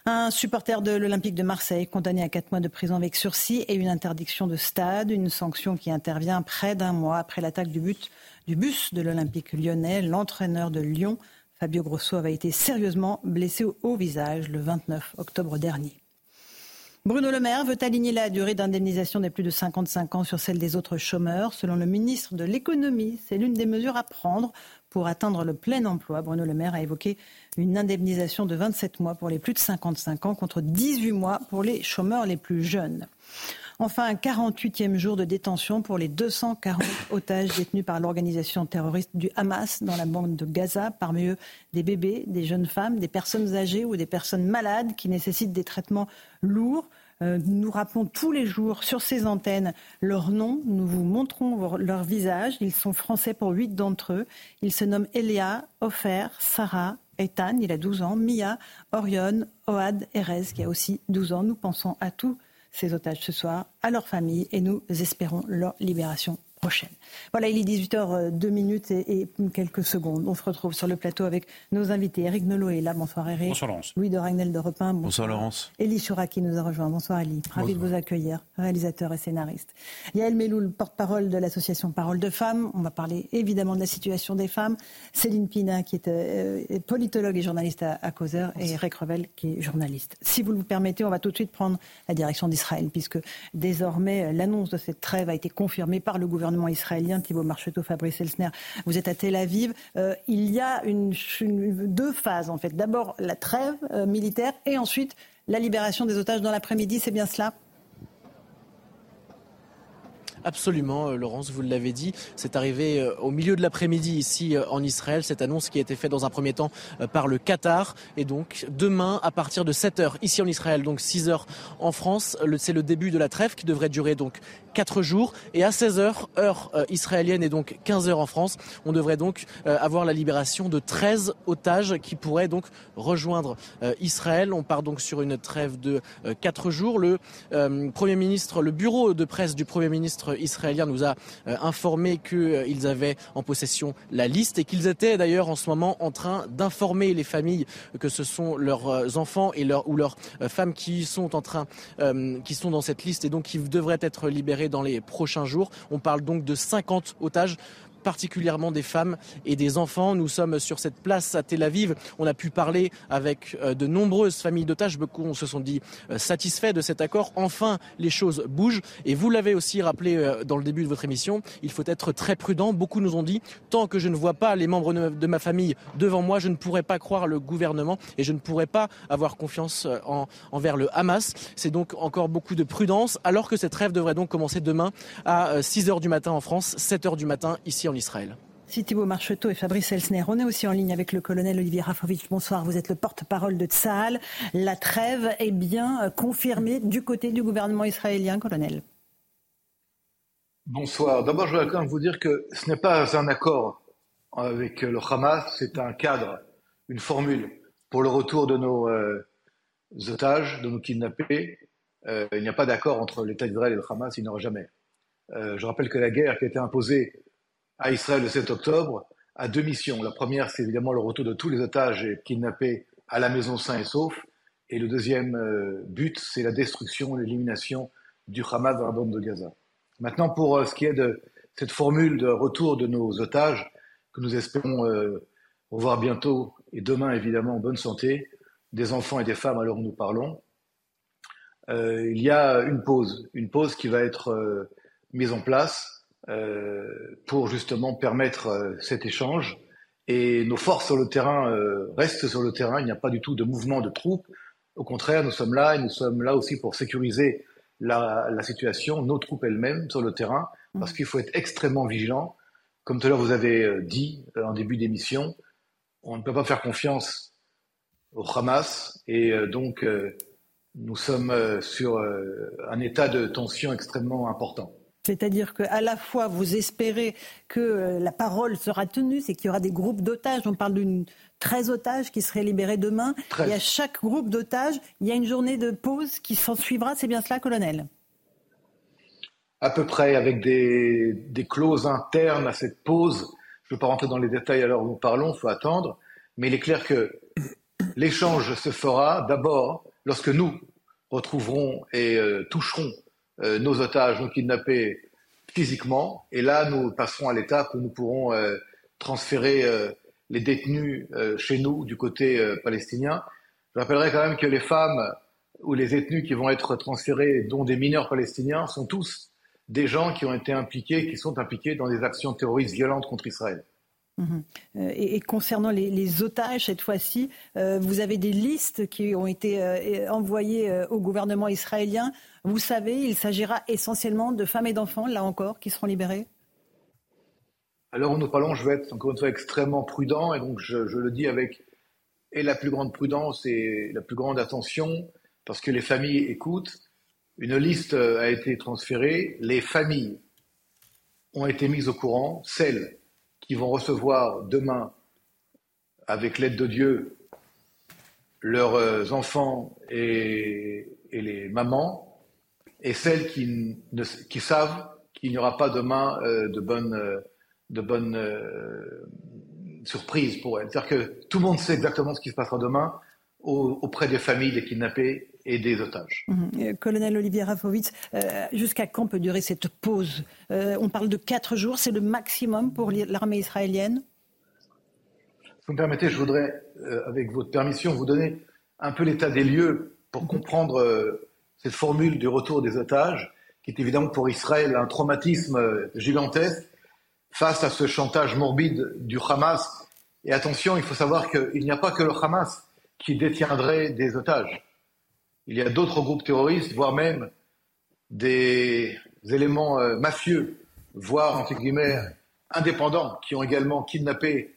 S2: Un supporter de l'Olympique de Marseille condamné à quatre mois de prison avec sursis et une interdiction de stade, une sanction qui intervient près d'un mois après l'attaque du, but, du bus de l'Olympique lyonnais. L'entraîneur de Lyon, Fabio Grosso, avait été sérieusement blessé au visage le 29 octobre dernier. Bruno Le Maire veut aligner la durée d'indemnisation des plus de 55 ans sur celle des autres chômeurs. Selon le ministre de l'économie, c'est l'une des mesures à prendre pour atteindre le plein emploi. Bruno Le Maire a évoqué une indemnisation de 27 mois pour les plus de 55 ans contre 18 mois pour les chômeurs les plus jeunes. Enfin, un 48e jour de détention pour les 240 otages détenus par l'organisation terroriste du Hamas dans la bande de Gaza, parmi eux des bébés, des jeunes femmes, des personnes âgées ou des personnes malades qui nécessitent des traitements lourds. Euh, nous rappelons tous les jours sur ces antennes leurs noms. Nous vous montrons leurs visages. Ils sont français pour huit d'entre eux. Ils se nomment Elia, Ofer, Sarah, Ethan, il a 12 ans, Mia, Orion, Oad, Erez, qui a aussi 12 ans. Nous pensons à tous ces otages ce soir, à leurs familles, et nous espérons leur libération voilà, il est 18h 2 minutes et, quelques secondes. On se retrouve sur le plateau avec nos invités. Eric Nolot est là. Bonsoir Eric.
S8: Bonsoir Laurence.
S2: Louis de Ragnel de Repin.
S7: Bonsoir, bonsoir Laurence.
S2: Elie qui nous a rejoint. Bonsoir Elie. Ravi de vous accueillir, réalisateur et scénariste. Yael Meloul, porte-parole de l'association Parole de Femmes. On va parler évidemment de la situation des femmes. Céline Pina qui est euh, politologue et journaliste à, à Causeur et Eric Revel qui est journaliste. Si vous le permettez, on va tout de suite prendre la direction d'Israël puisque désormais l'annonce de cette trêve a été confirmée par le gouvernement israélien Thibault Marcheteau, Fabrice Elsner, vous êtes à Tel Aviv. Euh, il y a une, deux phases en fait. D'abord la trêve euh, militaire et ensuite la libération des otages dans l'après-midi. C'est bien cela?
S5: Absolument, euh, Laurence, vous l'avez dit. C'est arrivé euh, au milieu de l'après-midi ici euh, en Israël, cette annonce qui a été faite dans un premier temps par le Qatar. Et donc, demain, à partir de 7h ici en Israël, donc 6h en France, c'est le début de la trêve qui devrait durer donc 4 jours. Et à 16h, heure israélienne et donc 15h en France, on devrait donc avoir la libération de 13 otages qui pourraient donc rejoindre Israël. On part donc sur une trêve de 4 jours. Le Premier ministre, le bureau de presse du Premier ministre israélien nous a euh, informé qu'ils avaient en possession la liste et qu'ils étaient d'ailleurs en ce moment en train d'informer les familles que ce sont leurs euh, enfants ou leurs euh, femmes qui sont dans cette liste et donc qui devraient être libérés dans les prochains jours. On parle donc de 50 otages
S23: particulièrement des femmes et des enfants. Nous sommes sur cette place à Tel Aviv. On a pu parler avec de nombreuses familles d'otages. Beaucoup se sont dit satisfaits de cet accord. Enfin, les choses bougent. Et vous l'avez aussi rappelé dans le début de votre émission, il faut être très prudent. Beaucoup nous ont dit, tant que je ne vois pas les membres de ma famille devant moi, je ne pourrai pas croire le gouvernement et je ne pourrai pas avoir confiance envers le Hamas. C'est donc encore beaucoup de prudence, alors que cette trêve devrait donc commencer demain à 6 h du matin en France, 7 h du matin ici en Israël.
S2: Si Thibault Marcheteau et Fabrice Elsner, on est aussi en ligne avec le colonel Olivier Rafovitch. Bonsoir, vous êtes le porte-parole de Tsahal. La trêve est bien confirmée du côté du gouvernement israélien, colonel.
S24: Bonsoir. D'abord, je voudrais quand même vous dire que ce n'est pas un accord avec le Hamas, c'est un cadre, une formule pour le retour de nos euh, otages, de nos kidnappés. Euh, il n'y a pas d'accord entre l'État d'Israël et le Hamas, il n'y aura jamais. Euh, je rappelle que la guerre qui a été imposée à Israël le 7 octobre a deux missions. La première, c'est évidemment le retour de tous les otages kidnappés à la maison sains et saufs. Et le deuxième but, c'est la destruction, l'élimination du Hamas dans la bande de Gaza. Maintenant, pour euh, ce qui est de cette formule de retour de nos otages, que nous espérons euh, revoir bientôt et demain évidemment en bonne santé, des enfants et des femmes alors nous parlons, euh, il y a une pause, une pause qui va être mise en place pour justement permettre cet échange. Et nos forces sur le terrain restent sur le terrain, il n'y a pas du tout de mouvement de troupes. Au contraire, nous sommes là et nous sommes là aussi pour sécuriser la, situation, nos troupes elles-mêmes sur le terrain, parce qu'il faut être extrêmement vigilant. Comme tout à l'heure vous avez euh, dit euh, en début d'émission, on ne peut pas faire confiance au Hamas et euh, donc nous sommes sur un état de tension extrêmement important.
S2: C'est-à-dire qu'à la fois vous espérez que la parole sera tenue, c'est qu'il y aura des groupes d'otages. On parle d'une 13 otages qui seraient libérés demain. Et à chaque groupe d'otages, il y a une journée de pause qui s'en suivra. C'est bien cela, colonel?
S24: À peu près, avec des, des, clauses internes à cette pause. Je ne veux pas rentrer dans les détails alors où nous parlons, il faut attendre. Mais il est clair que l'échange se fera d'abord lorsque nous retrouverons et euh, toucherons euh, nos otages, nos kidnappés physiquement. Et là, nous passerons à l'étape où nous pourrons euh, transférer les détenus euh, chez nous du côté euh, palestinien. Je rappellerai quand même que les femmes ou les détenus qui vont être transférés, dont des mineurs palestiniens, sont tous des gens qui ont été impliqués, qui sont impliqués dans des actions terroristes violentes contre Israël.
S2: Euh, et, concernant les, otages, cette fois-ci, vous avez des listes qui ont été envoyées au gouvernement israélien. Vous savez, il s'agira essentiellement de femmes et d'enfants, là encore, qui seront libérés
S24: alors nous parlons, je vais être encore une fois extrêmement prudent et donc je, le dis avec et la plus grande prudence et la plus grande attention parce que les familles écoutent. Une liste a été transférée, les familles ont été mises au courant, celles qui vont recevoir demain, avec l'aide de Dieu, leurs euh, enfants et, les mamans, et celles qui, qui savent qu'il n'y aura pas demain euh, de bonnes euh, de bonnes euh, surprises pour elle. C'est-à-dire que tout le monde sait exactement ce qui se passera demain auprès des familles des kidnappés et des otages.
S2: Euh, colonel Olivier Rafovitz, euh, jusqu'à quand peut durer cette pause? On parle de quatre jours, c'est le maximum pour l'armée israélienne?
S24: Si vous me permettez, je voudrais, avec votre permission, vous donner un peu l'état des lieux pour comprendre cette formule du retour des otages, qui est évidemment pour Israël un traumatisme gigantesque face à ce chantage morbide du Hamas. Et attention, il faut savoir qu'il n'y a pas que le Hamas qui détiendrait des otages. Il y a d'autres groupes terroristes, voire même des éléments euh, mafieux, voire, entre guillemets, indépendants, qui ont également kidnappé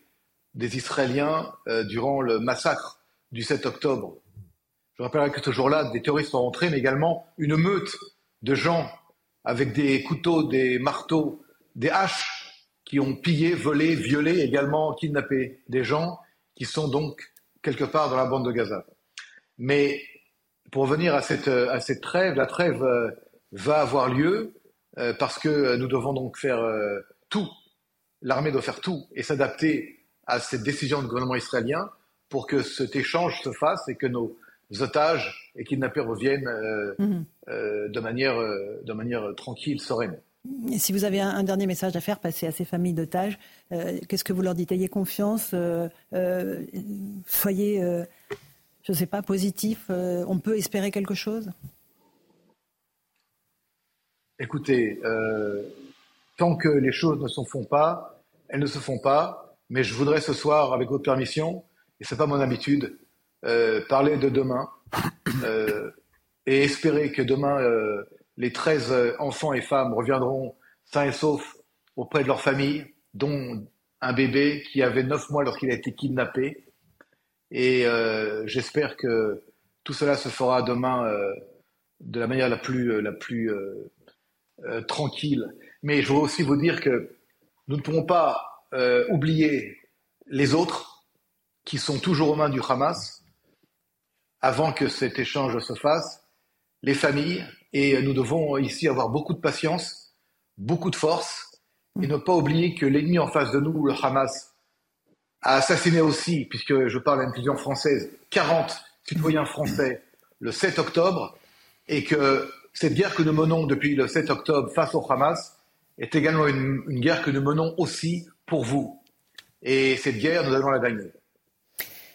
S24: des Israéliens euh, durant le massacre du 7 octobre. Je rappellerai que ce jour-là, des terroristes sont rentrés, mais également une meute de gens avec des couteaux, des marteaux, des haches qui ont pillé, volé, violé, également kidnappé des gens qui sont donc quelque part dans la bande de Gaza. Mais pour revenir à cette, à cette trêve, la trêve euh, va avoir lieu euh, parce que nous devons donc faire euh, tout, l'armée doit faire tout et s'adapter à cette décision du gouvernement israélien pour que cet échange se fasse et que nos otages et kidnappés reviennent mmh. de, manière, de manière tranquille, sereine.
S2: si vous avez un, dernier message à faire passer à ces familles d'otages, qu'est-ce que vous leur dites? Ayez confiance, soyez, je ne sais pas, positif. on peut espérer quelque chose?
S24: Écoutez, tant que les choses ne se font pas, elles ne se font pas. Mais je voudrais ce soir, avec votre permission, et c'est pas mon habitude, euh, parler de demain euh, et espérer que demain euh, les 13 enfants et femmes reviendront sains et saufs auprès de leur famille, dont un bébé qui avait 9 mois lorsqu'il a été kidnappé. Et j'espère que tout cela se fera demain de la manière la plus, la plus tranquille. Mais je veux aussi vous dire que nous ne pourrons pas oublier les autres qui sont toujours aux mains du Hamas avant que cet échange se fasse, les familles, et nous devons ici avoir beaucoup de patience, beaucoup de force, et ne pas oublier que l'ennemi en face de nous, le Hamas, a assassiné aussi, puisque je parle à une vision française, 40 citoyens français le 7 octobre, et que cette guerre que nous menons depuis le 7 octobre face au Hamas est également une, une guerre que nous menons aussi pour vous. Et cette guerre, nous allons la gagner.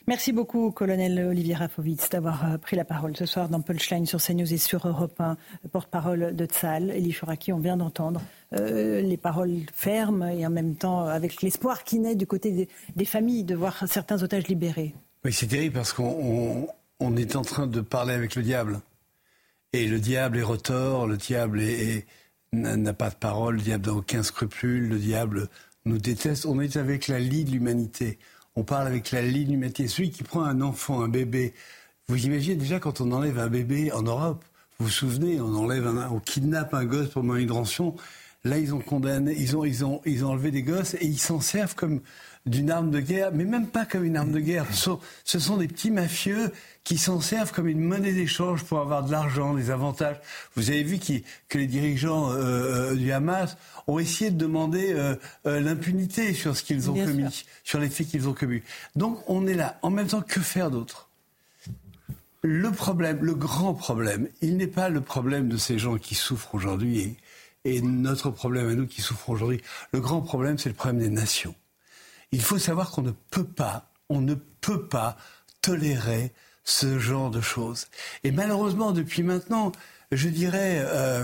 S2: Merci beaucoup, colonel Olivier Rafovitz, d'avoir euh, pris la parole ce soir dans Punchline sur CNews et sur Europe 1, porte-parole de Tzal. Elie Chouraki, on vient d'entendre euh, les paroles fermes et en même temps avec l'espoir qui naît du côté des, familles de voir certains otages libérés.
S25: Oui, c'est terrible parce qu'on est en train de parler avec le diable. Et le diable est retors, le diable n'a pas de parole, le diable n'a aucun scrupule, le diable nous déteste. On est avec la lie de l'humanité on parle avec la ligne humanitaire. Celui qui prend un enfant, un bébé, vous imaginez déjà quand on enlève un bébé en Europe, vous vous souvenez, on enlève un, on kidnappe un gosse pour rançon. Là, ils ont condamné, ils ont, ils ont, ils ont enlevé des gosses et ils s'en servent comme d'une arme de guerre, mais même pas comme une arme de guerre. Ce sont, des petits mafieux qui s'en servent comme une monnaie d'échange pour avoir de l'argent, des avantages. Vous avez vu que les dirigeants euh, euh, du Hamas ont essayé de demander euh, l'impunité sur ce qu'ils ont commis, sur les faits qu'ils ont commis. Donc on est là. En même temps, que faire d'autre? Le problème, le grand problème, il n'est pas le problème de ces gens qui souffrent aujourd'hui et notre problème à nous qui souffrons aujourd'hui. Le grand problème, c'est le problème des nations il faut savoir qu'on ne peut pas, on ne peut pas tolérer ce genre de choses. Et malheureusement, depuis maintenant, je dirais, euh,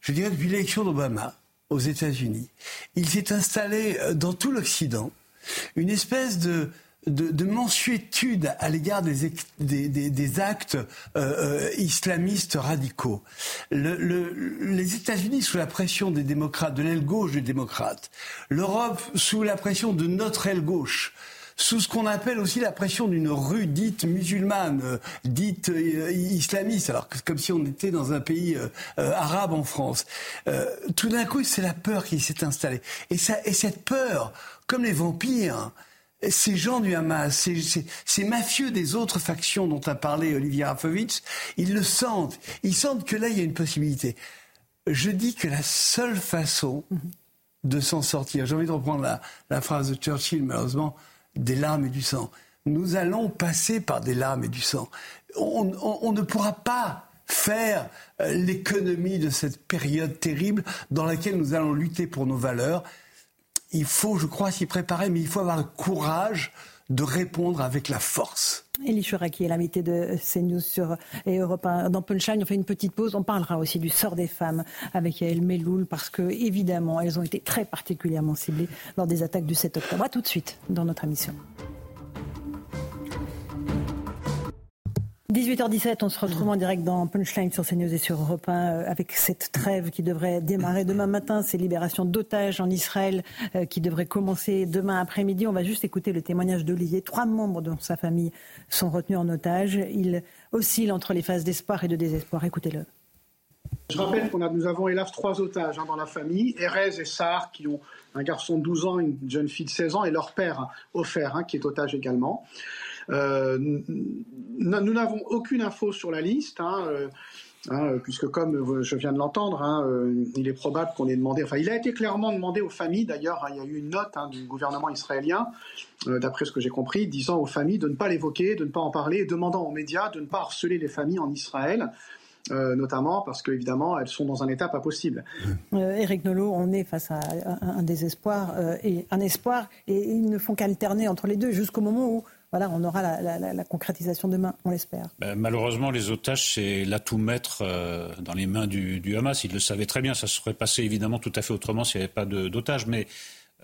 S25: je dirais depuis l'élection d'Obama aux États-Unis, il s'est installé euh, dans tout l'Occident une espèce de de, mensuétude à l'égard des, des, actes euh, euh, islamistes radicaux. les États-Unis sous la pression des démocrates, de l'aile gauche des démocrates, l'Europe sous la pression de notre aile gauche, sous ce qu'on appelle aussi la pression d'une rue dite musulmane, euh, dite islamiste, alors que comme si on était dans un pays arabe en France. tout d'un coup, c'est la peur qui s'est installée. Et, ça, et cette peur, comme les vampires, ces gens du Hamas, ces, mafieux des autres factions dont a parlé Olivier Rafovitch, ils le sentent. Ils sentent que là, il y a une possibilité. Je dis que la seule façon de s'en sortir, j'ai envie de reprendre la, phrase de Churchill, malheureusement, des larmes et du sang. Nous allons passer par des larmes et du sang. on ne pourra pas faire euh, l'économie de cette période terrible dans laquelle nous allons lutter pour nos valeurs il faut, je crois, s'y préparer, mais il faut avoir le courage de répondre avec la force.
S2: Elie qui est l'invité de CNews sur et Europe Dans Punchline, on fait une petite pause. On parlera aussi du sort des femmes avec Yael Meloul parce que, évidemment, elles ont été très particulièrement ciblées lors des attaques du 7 octobre. A tout de suite dans notre émission. 18h17, on se retrouve en direct dans Punchline sur CNews et sur Europe 1 euh, avec cette trêve qui devrait démarrer demain matin, ces libérations d'otages en Israël euh, qui devraient commencer demain après-midi. On va juste écouter le témoignage d'Olivier. Trois membres de sa famille sont retenus en otage. Il oscille entre les phases d'espoir et de désespoir. Écoutez-le.
S26: Je rappelle qu'on a, nous avons hélas trois otages hein, dans la famille, Erez et Sar, qui ont un garçon de 12 ans, une jeune fille de 16 ans, et leur père, Ofer, hein, qui est otage également. Euh, nous n'avons aucune info sur la liste. Hein, euh, hein, puisque comme je viens de l'entendre, hein, euh, il est probable qu'on ait demandé, enfin il a été clairement demandé aux familles, d'ailleurs il y a eu une note du gouvernement israélien, d'après ce que j'ai compris, disant aux familles de ne pas l'évoquer, de ne pas en parler, et demandant aux médias de ne pas harceler les familles en Israël. notamment parce qu'évidemment, elles sont dans un état pas possible.
S2: Éric Nolot, on est face à un désespoir et un espoir, et ils ne font qu'alterner entre les deux jusqu'au moment où voilà, on aura la, concrétisation demain, on l'espère.
S8: Ben, malheureusement, les otages, c'est l'atout maître dans les mains du, du, Hamas. Ils le savaient très bien. Ça se serait passé évidemment tout à fait autrement s'il n'y avait pas d'otages. Mais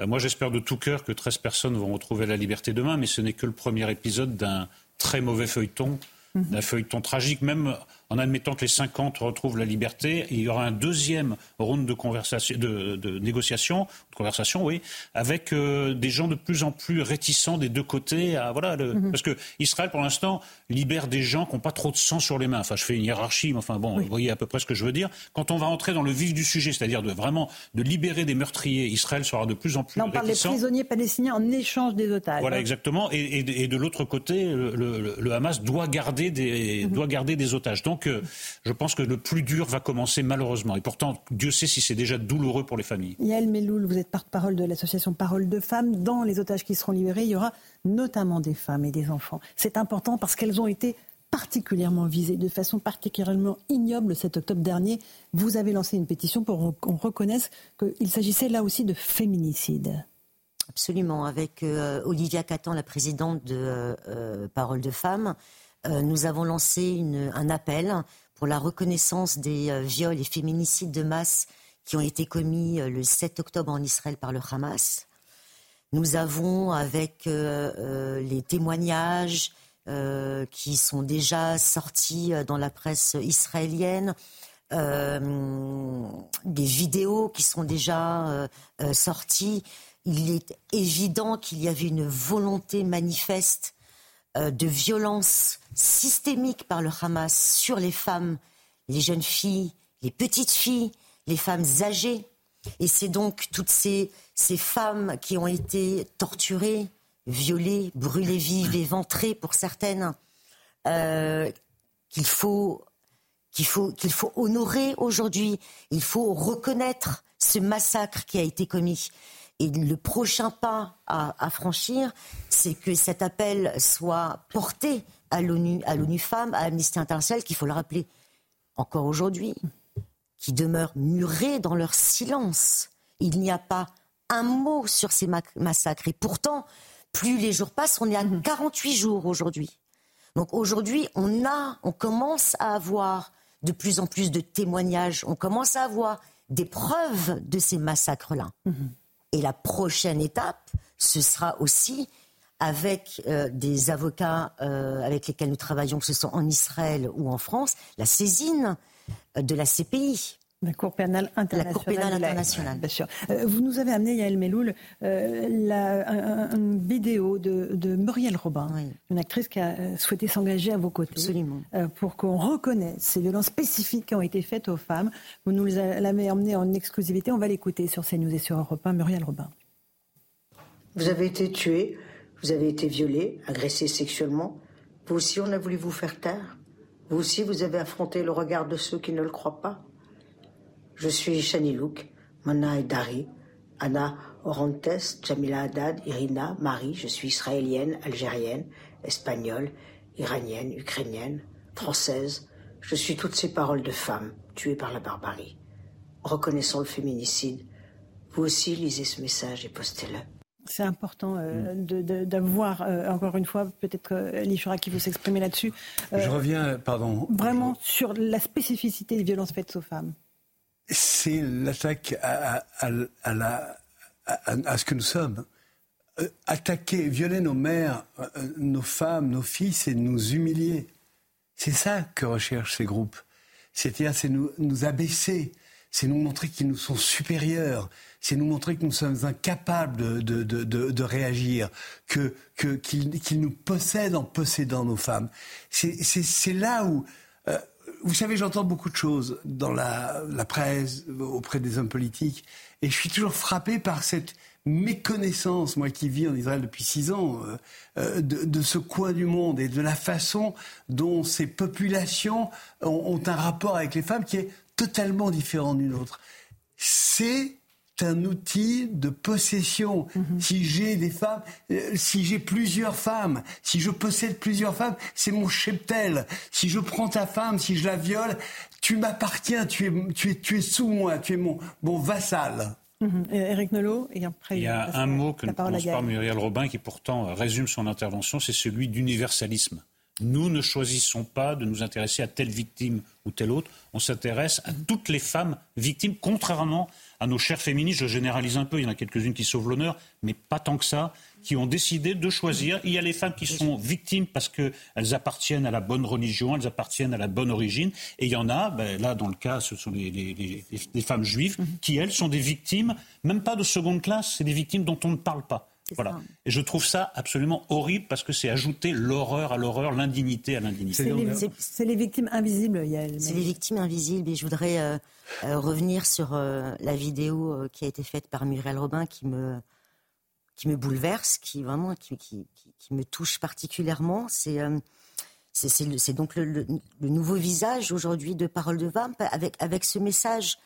S8: euh, moi, j'espère de tout cœur que 13 personnes vont retrouver la liberté demain, mais ce n'est que le premier épisode d'un très mauvais feuilleton, mhm. d'un feuilleton tragique. Même en admettant que les 50 retrouvent la liberté, il y aura un deuxième round de, conversation, de, de négociation, de conversation, oui, avec euh, des gens de plus en plus réticents des deux côtés. À, voilà, mhm. Parce que Israël, pour l'instant, libère des gens qui n'ont pas trop de sang sur les mains. Enfin, je fais une hiérarchie, mais enfin, bon, vous voyez à peu près ce que je veux dire. Quand on va entrer dans le vif du sujet, c'est-à-dire de vraiment de libérer des meurtriers, Israël sera de plus en plus
S2: Là, on parle des prisonniers palestiniens en échange des otages.
S8: Voilà, exactement. Et, et, de l'autre côté, le, le, Hamas doit garder des, mhm. doit garder des otages. Donc, donc, je pense que le plus dur va commencer malheureusement. Et pourtant, Dieu sait si c'est déjà douloureux pour les familles.
S2: Yael Meloul, vous êtes porte-parole de l'association Parole de Femmes. Dans les otages qui seront libérés, il y aura notamment des femmes et des enfants. C'est important parce qu'elles ont été particulièrement visées, de façon particulièrement ignoble cet octobre dernier. Vous avez lancé une pétition pour qu'on reconnaisse qu'il s'agissait là aussi de féminicide.
S20: Absolument, avec euh, Olivia Catan, la présidente de euh, euh, Parole de Femmes. Euh, nous avons lancé un appel pour la reconnaissance des euh, viols et féminicides de masse qui ont été commis euh, le 7 octobre en Israël par le Hamas. Nous avons, avec les témoignages qui sont déjà sortis dans la presse israélienne, des vidéos qui sont déjà sorties, il est évident qu'il y avait une volonté manifeste de violence systémique par le Hamas sur les femmes, les jeunes filles, les petites filles, les femmes âgées. Et c'est donc toutes ces, ces femmes qui ont été torturées, violées, brûlées vives, éventrées pour certaines, euh, qu'il faut faut, qu'il faut honorer aujourd'hui. Il faut reconnaître ce massacre qui a été commis. Et le prochain pas à, franchir, c'est que cet appel soit porté à l'ONU, à l'ONU Femmes, à Amnesty International, qu'il faut le rappeler encore aujourd'hui, qui demeurent murés dans leur silence. Il n'y a pas un mot sur ces massacres. Et pourtant, plus les jours passent, on est à 48 jours aujourd'hui. Donc aujourd'hui, on a, on commence à avoir de plus en plus de témoignages, on commence à avoir des preuves de ces massacres-là. Mhm. Et la prochaine étape, ce sera aussi avec euh, des avocats euh, avec lesquels nous travaillons, que ce soit en Israël ou en France, la saisine euh, de la CPI.
S2: La Cour pénale internationale.
S20: La Cour pénale internationale.
S2: Bien sûr. vous nous avez amené, Yael Meloul, la, une vidéo de, de Muriel Robin, une actrice qui a souhaité s'engager à vos côtés.
S20: Absolument.
S2: pour qu'on reconnaisse ces violences spécifiques qui ont été faites aux femmes. Vous nous l'avez emmenée en exclusivité. On va l'écouter sur CNews et sur Europe 1. Muriel Robin.
S27: Vous avez été tuée vous avez été violée, agressée sexuellement. Vous aussi, on a voulu vous faire taire. Vous aussi, vous avez affronté le regard de ceux qui ne le croient pas. Je suis Shani Louk, Mona et Dari, Anna Orantes, Jamila Haddad, Irina, Marie. Je suis israélienne, algérienne, espagnole, iranienne, ukrainienne, française. Je suis toutes ces paroles de femmes tuées par la barbarie. Reconnaissons le féminicide. Vous aussi, lisez ce message et postez-le.
S2: C'est important euh, mm. d'avoir, euh, encore une fois, peut-être euh, qui veut s'exprimer là-dessus.
S25: Euh, Je reviens, pardon.
S2: Vraiment sur la spécificité des violences faites aux femmes.
S25: C'est l'attaque à, à, ce que nous sommes. attaquer, violer nos mères, nos femmes, nos filles, c'est nous humilier. C'est ça que recherchent ces groupes. C'est-à-dire, c'est nous, nous abaisser, c'est nous montrer qu'ils nous sont supérieurs, c'est nous montrer que nous sommes incapables de, de, de, de réagir, que qu'ils nous possèdent en possédant nos femmes. C'est là où euh, vous savez, j'entends beaucoup de choses dans la, la, presse, auprès des hommes politiques, et je suis toujours frappé par cette méconnaissance, moi qui vis en Israël depuis six ans, euh, euh, de, de, ce coin du monde et de la façon dont ces populations ont, ont un rapport avec les femmes qui est totalement différent d'une autre. C'est un outil de possession. Mhm. Si j'ai des femmes, euh, si j'ai plusieurs femmes, si je possède plusieurs femmes, c'est mon cheptel. Si je prends ta femme, si je la viole, tu m'appartiens, tu es, tu, es, tu es sous moi, tu es mon, mon vassal.
S2: Eric mhm. Nolot, et
S8: après, il y a un mot que ne prononce pas Muriel Robin qui pourtant résume son intervention, c'est celui d'universalisme. Nous ne choisissons pas de nous intéresser à telle victime ou telle autre. On s'intéresse à toutes les femmes victimes, contrairement à nos chères féministes. Je généralise un peu, il y en a quelques-unes qui sauvent l'honneur, mais pas tant que ça, qui ont décidé de choisir. Il y a les femmes qui sont victimes parce qu'elles appartiennent à la bonne religion, elles appartiennent à la bonne origine. Et il y en a, ben, là dans le cas, ce sont les, femmes juives, mhm. qui elles sont des victimes, même pas de seconde classe, c'est des victimes dont on ne parle pas. Voilà. Et je trouve ça absolument horrible parce que c'est ajouter l'horreur à l'horreur, l'indignité à l'indignité.
S2: C'est les, victimes invisibles,
S20: C'est les victimes invisibles. Et je voudrais euh, euh, revenir sur euh, la vidéo qui a été faite par Muriel Robin qui me, qui me bouleverse, qui vraiment qui, qui, qui me touche particulièrement. C'est c'est donc le, le, nouveau visage aujourd'hui de Parole de Vamp avec, avec ce message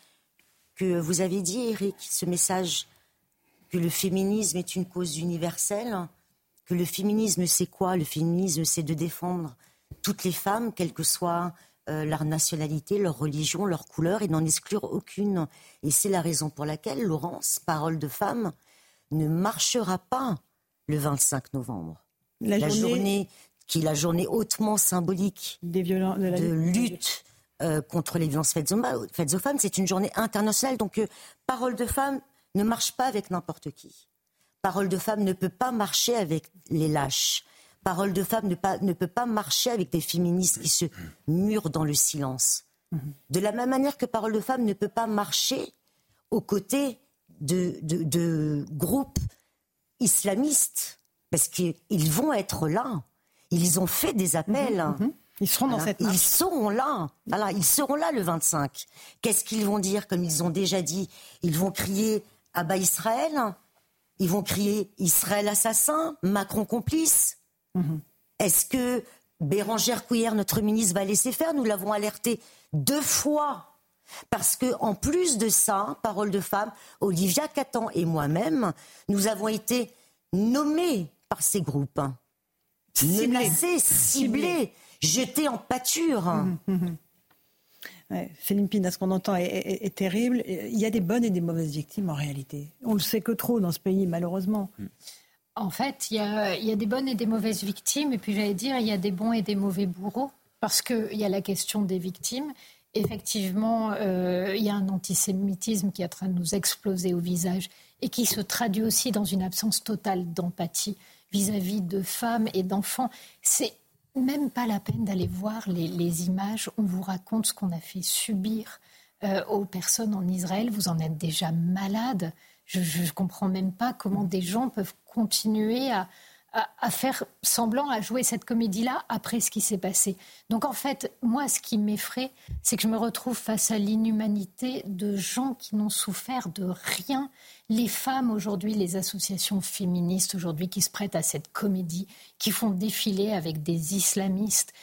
S20: que vous avez dit, Eric, ce message que le féminisme est une cause universelle, que le féminisme c'est quoi? Le féminisme c'est de défendre toutes les femmes, quelle que soit euh, leur nationalité, leur religion, leur couleur, et n'en exclure aucune. Et c'est la raison pour laquelle Laurence, parole de femme, ne marchera pas le 25 novembre. La, journée... qui est la journée hautement symbolique Des de, lutte euh, contre les violences faites aux, femmes, c'est une journée internationale. Donc, euh, parole de femme, ne marche pas avec n'importe qui. Parole de femme ne peut pas marcher avec les lâches. Parole de femme ne, peut pas marcher avec des féministes qui se murent dans le silence. De la même manière que Parole de femme ne peut pas marcher aux côtés de, groupes islamistes, parce qu'ils vont être là. Ils ont fait des appels.
S2: Mhm, mhm. Ils seront dans cette
S20: Ils seront là. Voilà, ils seront là le 25. Qu'est-ce qu'ils vont dire Comme ils ont déjà dit, ils vont crier ah bah Israël, ils vont crier Israël assassin, Macron complice. Mhm. Est-ce que Bérangère Couillère, notre ministre, va laisser faire? Nous l'avons alerté deux fois. Parce que, en plus de ça, parole de femme, Olivia Catan et moi-même, nous avons été nommés par ces groupes. Menacés, ciblés, jetés en pâture. Mhm, mhm.
S2: Céline Pina, ce qu'on entend est, terrible. Il y a des bonnes et des mauvaises victimes en réalité. On le sait que trop dans ce pays, malheureusement.
S9: En fait, il y, a, des bonnes et des mauvaises victimes, et puis j'allais dire, il y a des bons et des mauvais bourreaux, parce qu'il y a la question des victimes. Effectivement, euh, il y a un antisémitisme qui est en train de nous exploser au visage et qui se traduit aussi dans une absence totale d'empathie vis-à-vis de femmes et d'enfants. C'est même pas la peine d'aller voir les, images. On vous raconte ce qu'on a fait subir euh, aux personnes en Israël. Vous en êtes déjà malade. Je ne comprends même pas comment des gens peuvent continuer à, à, faire semblant, à jouer cette comédie-là après ce qui s'est passé. Donc en fait, moi, ce qui m'effraie, c'est que je me retrouve face à l'inhumanité de gens qui n'ont souffert de rien. Les femmes aujourd'hui, les associations féministes aujourd'hui qui se prêtent à cette comédie, qui font défiler avec des islamistes,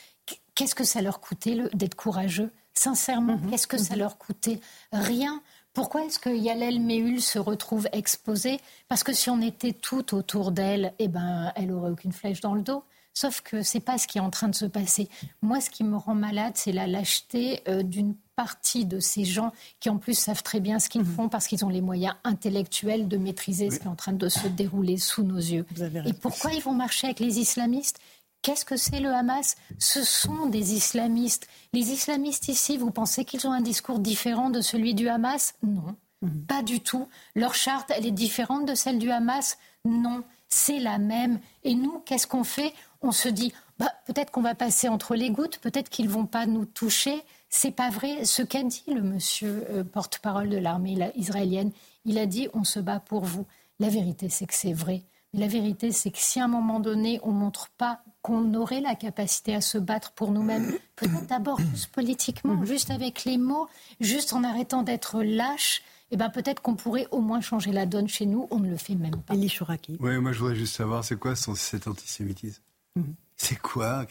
S9: qu'est-ce que ça leur coûtait d'être courageux? Sincèrement, mhm. qu'est-ce que ça mhm. leur coûtait? Rien. Pourquoi est-ce que Yalel Meul se retrouve exposée? Parce que si on était tout autour d'elle, eh ben, elle aurait aucune flèche dans le dos. Sauf que c'est pas ce qui est en train de se passer. Moi, ce qui me rend malade, c'est la lâcheté euh, d'une partie de ces gens qui, en plus, savent très bien ce qu'ils mhm. font parce qu'ils ont les moyens intellectuels de maîtriser ce qui est en train de se dérouler sous nos yeux. Et pourquoi ils vont marcher avec les islamistes? Qu'est-ce que c'est le Hamas? Ce sont des islamistes. Les islamistes ici, vous pensez qu'ils ont un discours différent de celui du Hamas? Non, mhm. pas du tout. Leur charte, elle est différente de celle du Hamas? Non, c'est la même. Et nous, qu'est-ce qu'on fait? On se dit, bah, peut-être qu'on va passer entre les gouttes, peut-être qu'ils vont pas nous toucher. C'est pas vrai. Ce qu'a dit le monsieur euh, porte-parole de l'armée israélienne, il a dit, on se bat pour vous. La vérité, c'est que c'est vrai. La vérité, c'est que si à un moment donné, on ne montre pas qu'on aurait la capacité à se battre pour nous-mêmes, peut-être d'abord juste politiquement, mm. juste avec les mots, juste en arrêtant d'être lâche, eh ben peut-être qu'on pourrait au moins changer la donne chez nous. On ne le fait même pas.
S2: Elie Chouraki.
S25: Oui, moi je voudrais juste savoir, c'est quoi cet antisémitisme mm. C'est quoi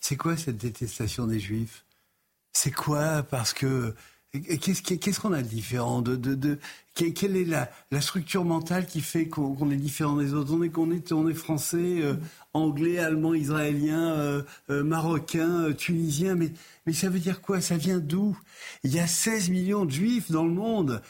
S25: C'est quoi cette détestation des Juifs? C'est quoi Parce que Qu'est-ce qu'on a de différent de, de, Quelle est la, la, structure mentale qui fait qu'on est différent des autres? On est, on est français, euh, anglais, allemand, israélien, euh, euh, marocain, tunisien, mais, mais ça veut dire quoi? Ça vient d'où? Il y a 16 millions de juifs dans le monde.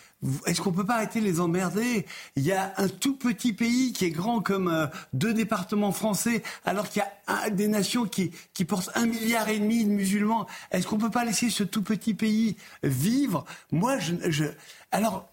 S25: Est-ce qu'on peut pas arrêter de les emmerder? Il y a un tout petit pays qui est grand comme euh, deux départements français, alors qu'il y a des nations qui, qui portent un milliard et demi de musulmans. Est-ce qu'on peut pas laisser ce tout petit pays vivre? Moi, je, je alors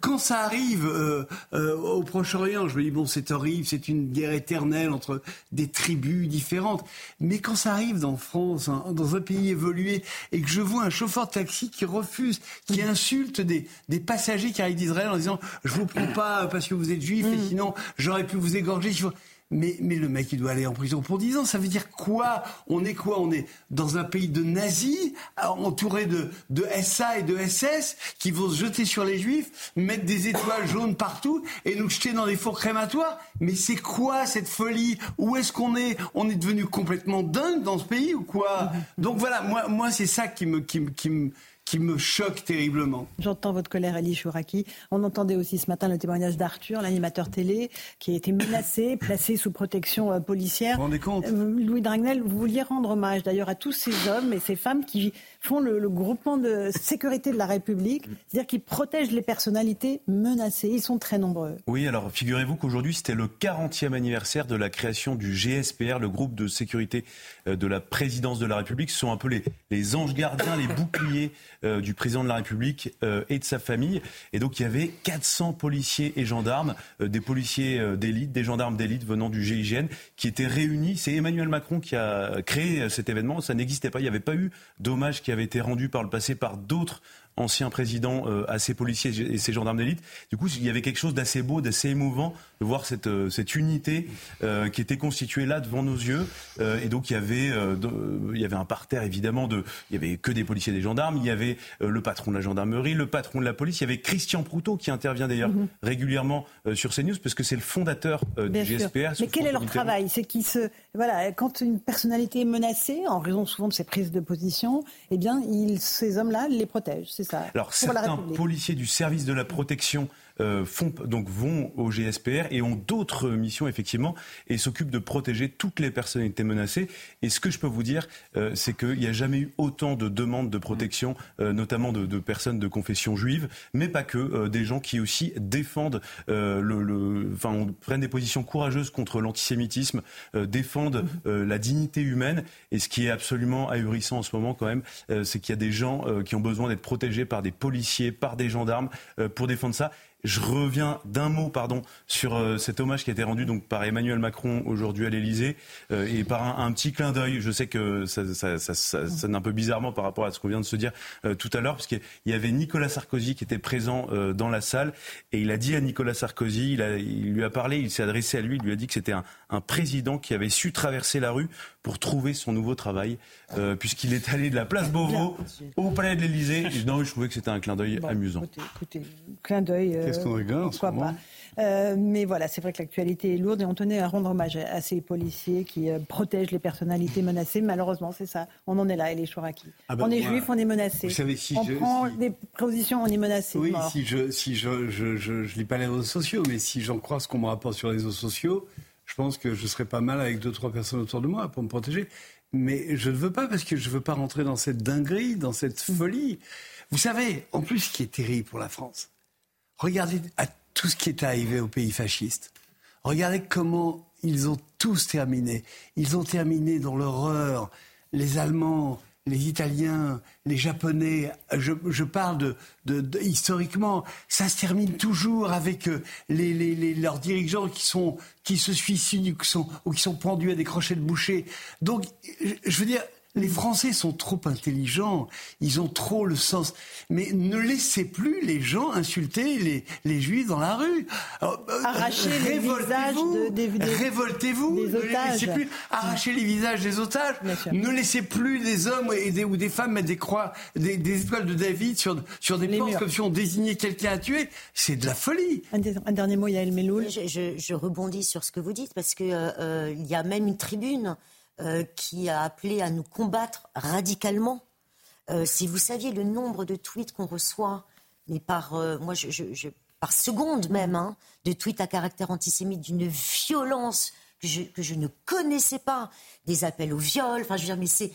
S25: quand ça arrive euh, euh, au Proche-Orient, je me dis bon, c'est horrible, c'est une guerre éternelle entre des tribus différentes. Mais quand ça arrive dans France, hein, dans un pays évolué, et que je vois un chauffeur de taxi qui refuse, qui insulte des, des passagers qui arrivent d'Israël en disant je vous prends pas parce que vous êtes juif, et mm. sinon j'aurais pu vous égorger. Mais, mais le mec, il doit aller en prison pour 10 ans. Ça veut dire quoi? On est quoi? On est dans un pays de nazis, entouré de, de SA et de SS, qui vont se jeter sur les juifs, mettre des étoiles jaunes partout et nous jeter dans des fours crématoires? Mais c'est quoi cette folie? Où est-ce qu'on est? On est devenu complètement dingue dans ce pays ou quoi? Donc voilà, moi, moi c'est ça qui me, qui, qui me qui me choque terriblement.
S2: J'entends votre colère, Ali Chouraki. On entendait aussi ce matin le témoignage d'Arthur, l'animateur télé, qui a été menacé, placé sous protection euh, policière.
S25: Vous vous rendez compte?
S2: Euh, Louis Dragnel, vous vouliez rendre hommage d'ailleurs à tous ces hommes et ces femmes qui font le, groupement de sécurité de la République, c'est-à-dire qui protègent les personnalités menacées. Ils sont très nombreux.
S7: Oui, alors figurez-vous qu'aujourd'hui, c'était le 40e anniversaire de la création du GSPR, le groupe de sécurité euh, de la présidence de la République. Ce sont un peu les, les anges gardiens, les boucliers euh, du président de la République euh, et de sa famille. Et donc, il y avait 400 policiers et gendarmes, des policiers d'élite, des gendarmes d'élite venant du GIGN, qui étaient réunis. C'est Emmanuel Macron qui a créé cet événement. Ça n'existait pas. Il n'y avait pas eu d'hommage qui avait été rendu par le passé par d'autres anciens présidents euh, à ces policiers et ces gendarmes d'élite. Du coup, il y avait quelque chose d'assez beau, d'assez émouvant de voir cette, euh, cette unité euh, qui était constituée là devant nos yeux. et donc, il y, avait, il y avait un parterre, évidemment, de, il y avait que des policiers et des gendarmes. Il y avait le patron de la gendarmerie, le patron de la police. Il y avait Christian Proutot qui intervient d'ailleurs mhm. régulièrement sur CNews parce que c'est le fondateur du GSPR.
S2: Mais quel est leur travail? C'est qui se voilà, quand une personnalité est menacée, en raison souvent de ses prises de position, eh bien, ces hommes-là les protègent, c'est ça.
S7: Alors, certains policiers du service de la protection euh, font, donc vont au GSPR et ont d'autres missions effectivement et s'occupent de protéger toutes les personnalités menacées. Et ce que je peux vous dire, euh, c'est qu'il n'y a jamais eu autant de demandes de protection, euh, notamment de, de, personnes de confession juive, mais pas que, des gens qui aussi défendent le, le, enfin, on prennent des positions courageuses contre l'antisémitisme, défendent la dignité humaine. Et ce qui est absolument ahurissant en ce moment quand même, c'est qu'il y a des gens qui ont besoin d'être protégés par des policiers, par des gendarmes pour défendre ça. Je reviens d'un mot, pardon, sur euh, cet hommage qui a été rendu donc par Emmanuel Macron aujourd'hui à l'Elysée euh, et par un, petit clin d'œil. Je sais que ça, ça, ça, ça, sonne un peu bizarrement par rapport à ce qu'on vient de se dire euh, tout à l'heure, parce qu'il y avait Nicolas Sarkozy qui était présent dans la salle et il a dit à Nicolas Sarkozy, il, a, il lui a parlé, il s'est adressé à lui, il lui a dit que c'était un, un, président qui avait su traverser la rue pour trouver son nouveau travail, puisqu'il est allé de la place Beauvau au palais de l'Elysée. Non, je trouvais que c'était un clin d'œil amusant.
S2: Écoutez, écoutez, clin d'œil.
S25: Qu'est-ce qu'on regarde
S2: pas euh, mais voilà, c'est vrai que l'actualité est lourde et on tenait à rendre hommage à ces policiers qui euh, protègent les personnalités menacées. Malheureusement, c'est ça. On en est là, et les Chouraki. Ah ben, on est juif, on est menacé. on prend des positions, on est menacé.
S25: Oui, si je si je, je, je, lis pas les réseaux sociaux, mais si j'en crois ce qu'on me rapporte sur les réseaux sociaux, je pense que je serais pas mal avec deux trois personnes autour de moi pour me protéger. Mais je ne veux pas parce que je ne veux pas rentrer dans cette dinguerie, dans cette folie. Vous savez, en plus, ce qui est terrible pour la France, Regardez à tout ce qui est arrivé au pays fasciste. Regardez comment ils ont tous terminé. Ils ont terminé dans l'horreur. Les Allemands, les Italiens, les Japonais, je, parle de, historiquement, ça se termine toujours avec euh, les, leurs dirigeants qui sont qui se suicident ou qui sont pendus à des crochets de boucher. Donc, je veux dire, les Français sont trop intelligents, ils ont trop le sens. Mais ne laissez plus les gens insulter les, les Juifs dans la rue.
S2: Euh, arracher les visages des,
S25: Révoltez-vous. Ne laissez plus arracher les visages des otages. Ne laissez plus des hommes et des, ou des femmes mettre des croix, des, étoiles de David sur, sur des portes comme si on désignait quelqu'un à tuer. C'est de la folie.
S2: Un, dernier mot, Yael Meloul.
S20: Je, je, rebondis sur ce que vous dites parce qu'il euh, euh, il y a même une tribune euh, qui a appelé à nous combattre radicalement. si vous saviez le nombre de tweets qu'on reçoit, mais par, moi, je, par seconde même, hein, de tweets à caractère antisémite d'une violence que je, que je, ne connaissais pas, des appels au viol. Enfin, je veux dire, mais c'est,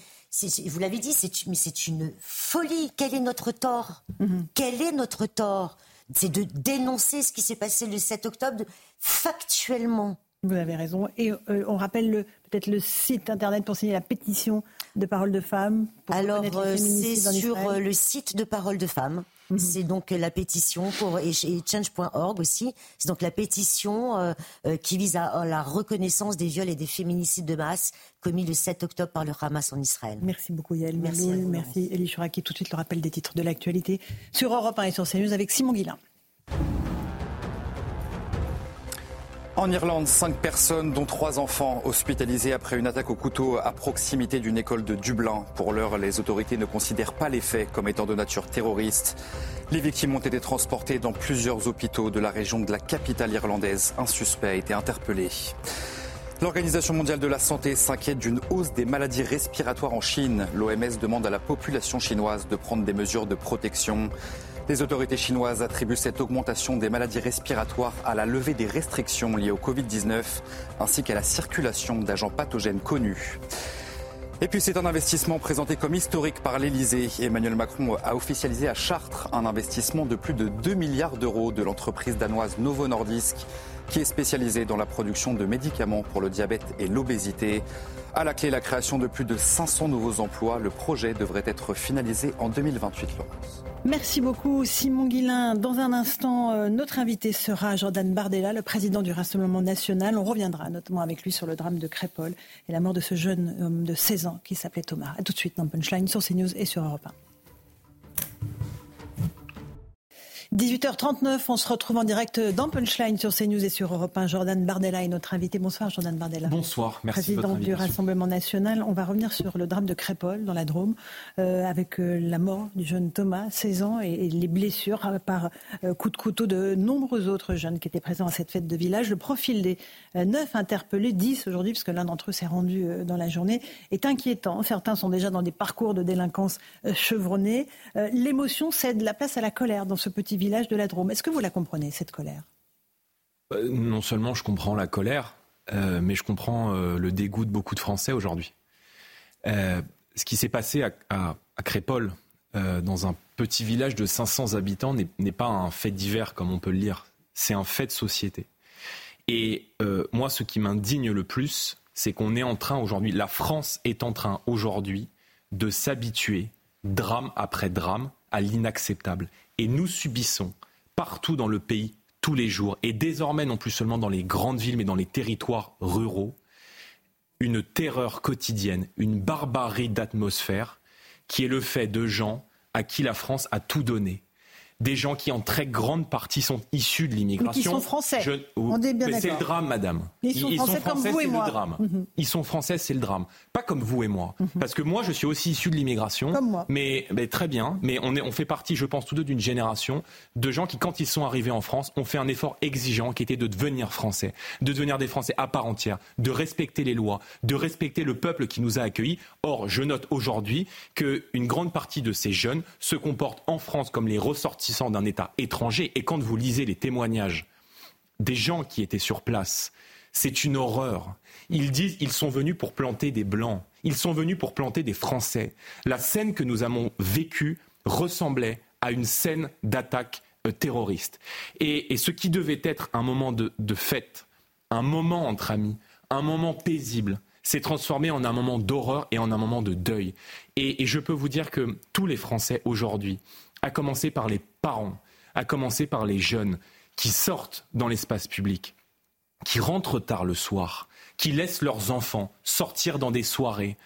S20: vous l'avez dit, c'est, mais c'est une folie. Quel est notre tort? Mhm. Quel est notre tort? C'est de dénoncer ce qui s'est passé le 7 octobre factuellement.
S2: Vous avez raison. Et euh, on rappelle peut-être le site internet pour signer la pétition de Parole de Femmes.
S20: Alors, euh, c'est sur euh, le site de Parole de Femmes. Mhm. C'est donc la pétition pour et, change.org aussi. C'est donc la pétition qui vise à, la reconnaissance des viols et des féminicides de masse commis le 7 octobre par le Hamas en Israël.
S2: Merci beaucoup Yael Merci, merci Elie Chouraki. Tout de suite le rappel des titres de l'actualité sur Europe 1 et sur CNews avec Simon Guillain.
S3: En Irlande, cinq personnes, dont trois enfants, hospitalisés après une attaque au couteau à proximité d'une école de Dublin. Pour l'heure, les autorités ne considèrent pas les faits comme étant de nature terroriste. Les victimes ont été transportées dans plusieurs hôpitaux de la région de la capitale irlandaise. Un suspect a été interpellé. L'Organisation mondiale de la santé s'inquiète d'une hausse des maladies respiratoires en Chine. L'OMS demande à la population chinoise de prendre des mesures de protection. Les autorités chinoises attribuent cette augmentation des maladies respiratoires à la levée des restrictions liées au Covid-19 ainsi qu'à la circulation d'agents pathogènes connus. Et puis c'est un investissement présenté comme historique par l'Elysée. Emmanuel Macron a officialisé à Chartres un investissement de plus de 2 milliards d'euros de l'entreprise danoise Novo Nordisk qui est spécialisée dans la production de médicaments pour le diabète et l'obésité. À la clé, la création de plus de 500 nouveaux emplois. Le projet devrait être finalisé en 2028.
S2: Merci beaucoup Simon Guillain. Dans un instant, euh, notre invité sera Jordan Bardella, le président du Rassemblement national. On reviendra notamment avec lui sur le drame de Crépol et la mort de ce jeune homme de 16 ans qui s'appelait Thomas. A tout de suite dans Punchline sur CNews et sur Europe 1. 18h39, on se retrouve en direct dans Punchline sur CNews et sur Europe 1. Jordan Bardella est notre invité. Bonsoir Jordan Bardella.
S28: Bonsoir, merci
S2: Président du Rassemblement national. On va revenir sur le drame de Crépol dans la Drôme euh, avec euh, la mort du jeune Thomas, 16 ans, et, les blessures euh, par coup de couteau de nombreux autres jeunes qui étaient présents à cette fête de village. Le profil des neuf interpellés, 10 aujourd'hui, parce que l'un d'entre eux s'est rendu dans la journée, est inquiétant. Certains sont déjà dans des parcours de délinquance chevronnés. L'émotion cède la place à la colère dans ce petit village de la Drôme. Est-ce que vous la comprenez, cette colère?
S28: Euh, Non seulement je comprends la colère, euh, mais je comprends euh, le dégoût de beaucoup de Français aujourd'hui. ce qui s'est passé à, Crépole, dans un petit village de 500 habitants, n'est pas un fait divers comme on peut le lire. C'est un fait de société. Et moi, ce qui m'indigne le plus, c'est qu'on est en train aujourd'hui, la France est en train aujourd'hui de s'habituer, drame après drame, à l'inacceptable. Et nous subissons partout dans le pays, tous les jours, et désormais non plus seulement dans les grandes villes, mais dans les territoires ruraux, une terreur quotidienne, une barbarie d'atmosphère qui est le fait de gens à qui la France a tout donné, des gens qui en très grande partie sont issus de l'immigration. Qui
S2: sont français. On est bien
S28: c'est le drame, madame.
S2: Ils sont français, comme vous et moi.
S28: Le drame. Mhm. Ils sont français, c'est le drame. Pas comme vous et moi. Mhm. Parce que moi, je suis aussi issu de l'immigration.
S2: Comme moi.
S28: Mais, mais, très bien. Mais on, est, on fait partie, je pense, tous deux d'une génération de gens qui, quand ils sont arrivés en France, ont fait un effort exigeant qui était de devenir français, de devenir des Français à part entière, de respecter les lois, de respecter le peuple qui nous a accueillis. Or, je note aujourd'hui qu'une grande partie de ces jeunes se comportent en France comme les ressortissants d'un État étranger. Et quand vous lisez les témoignages des gens qui étaient sur place, c'est une horreur. Ils disent ils sont venus pour planter des blancs, ils sont venus pour planter des Français. La scène que nous avons vécue ressemblait à une scène d'attaque euh, terroriste. Et, ce qui devait être un moment de, fête, un moment entre amis, un moment paisible, s'est transformé en un moment d'horreur et en un moment de deuil. et je peux vous dire que tous les Français aujourd'hui à commencer par les parents, à commencer par les jeunes qui sortent dans l'espace public, qui rentrent tard le soir, qui laissent leurs enfants sortir dans des soirées,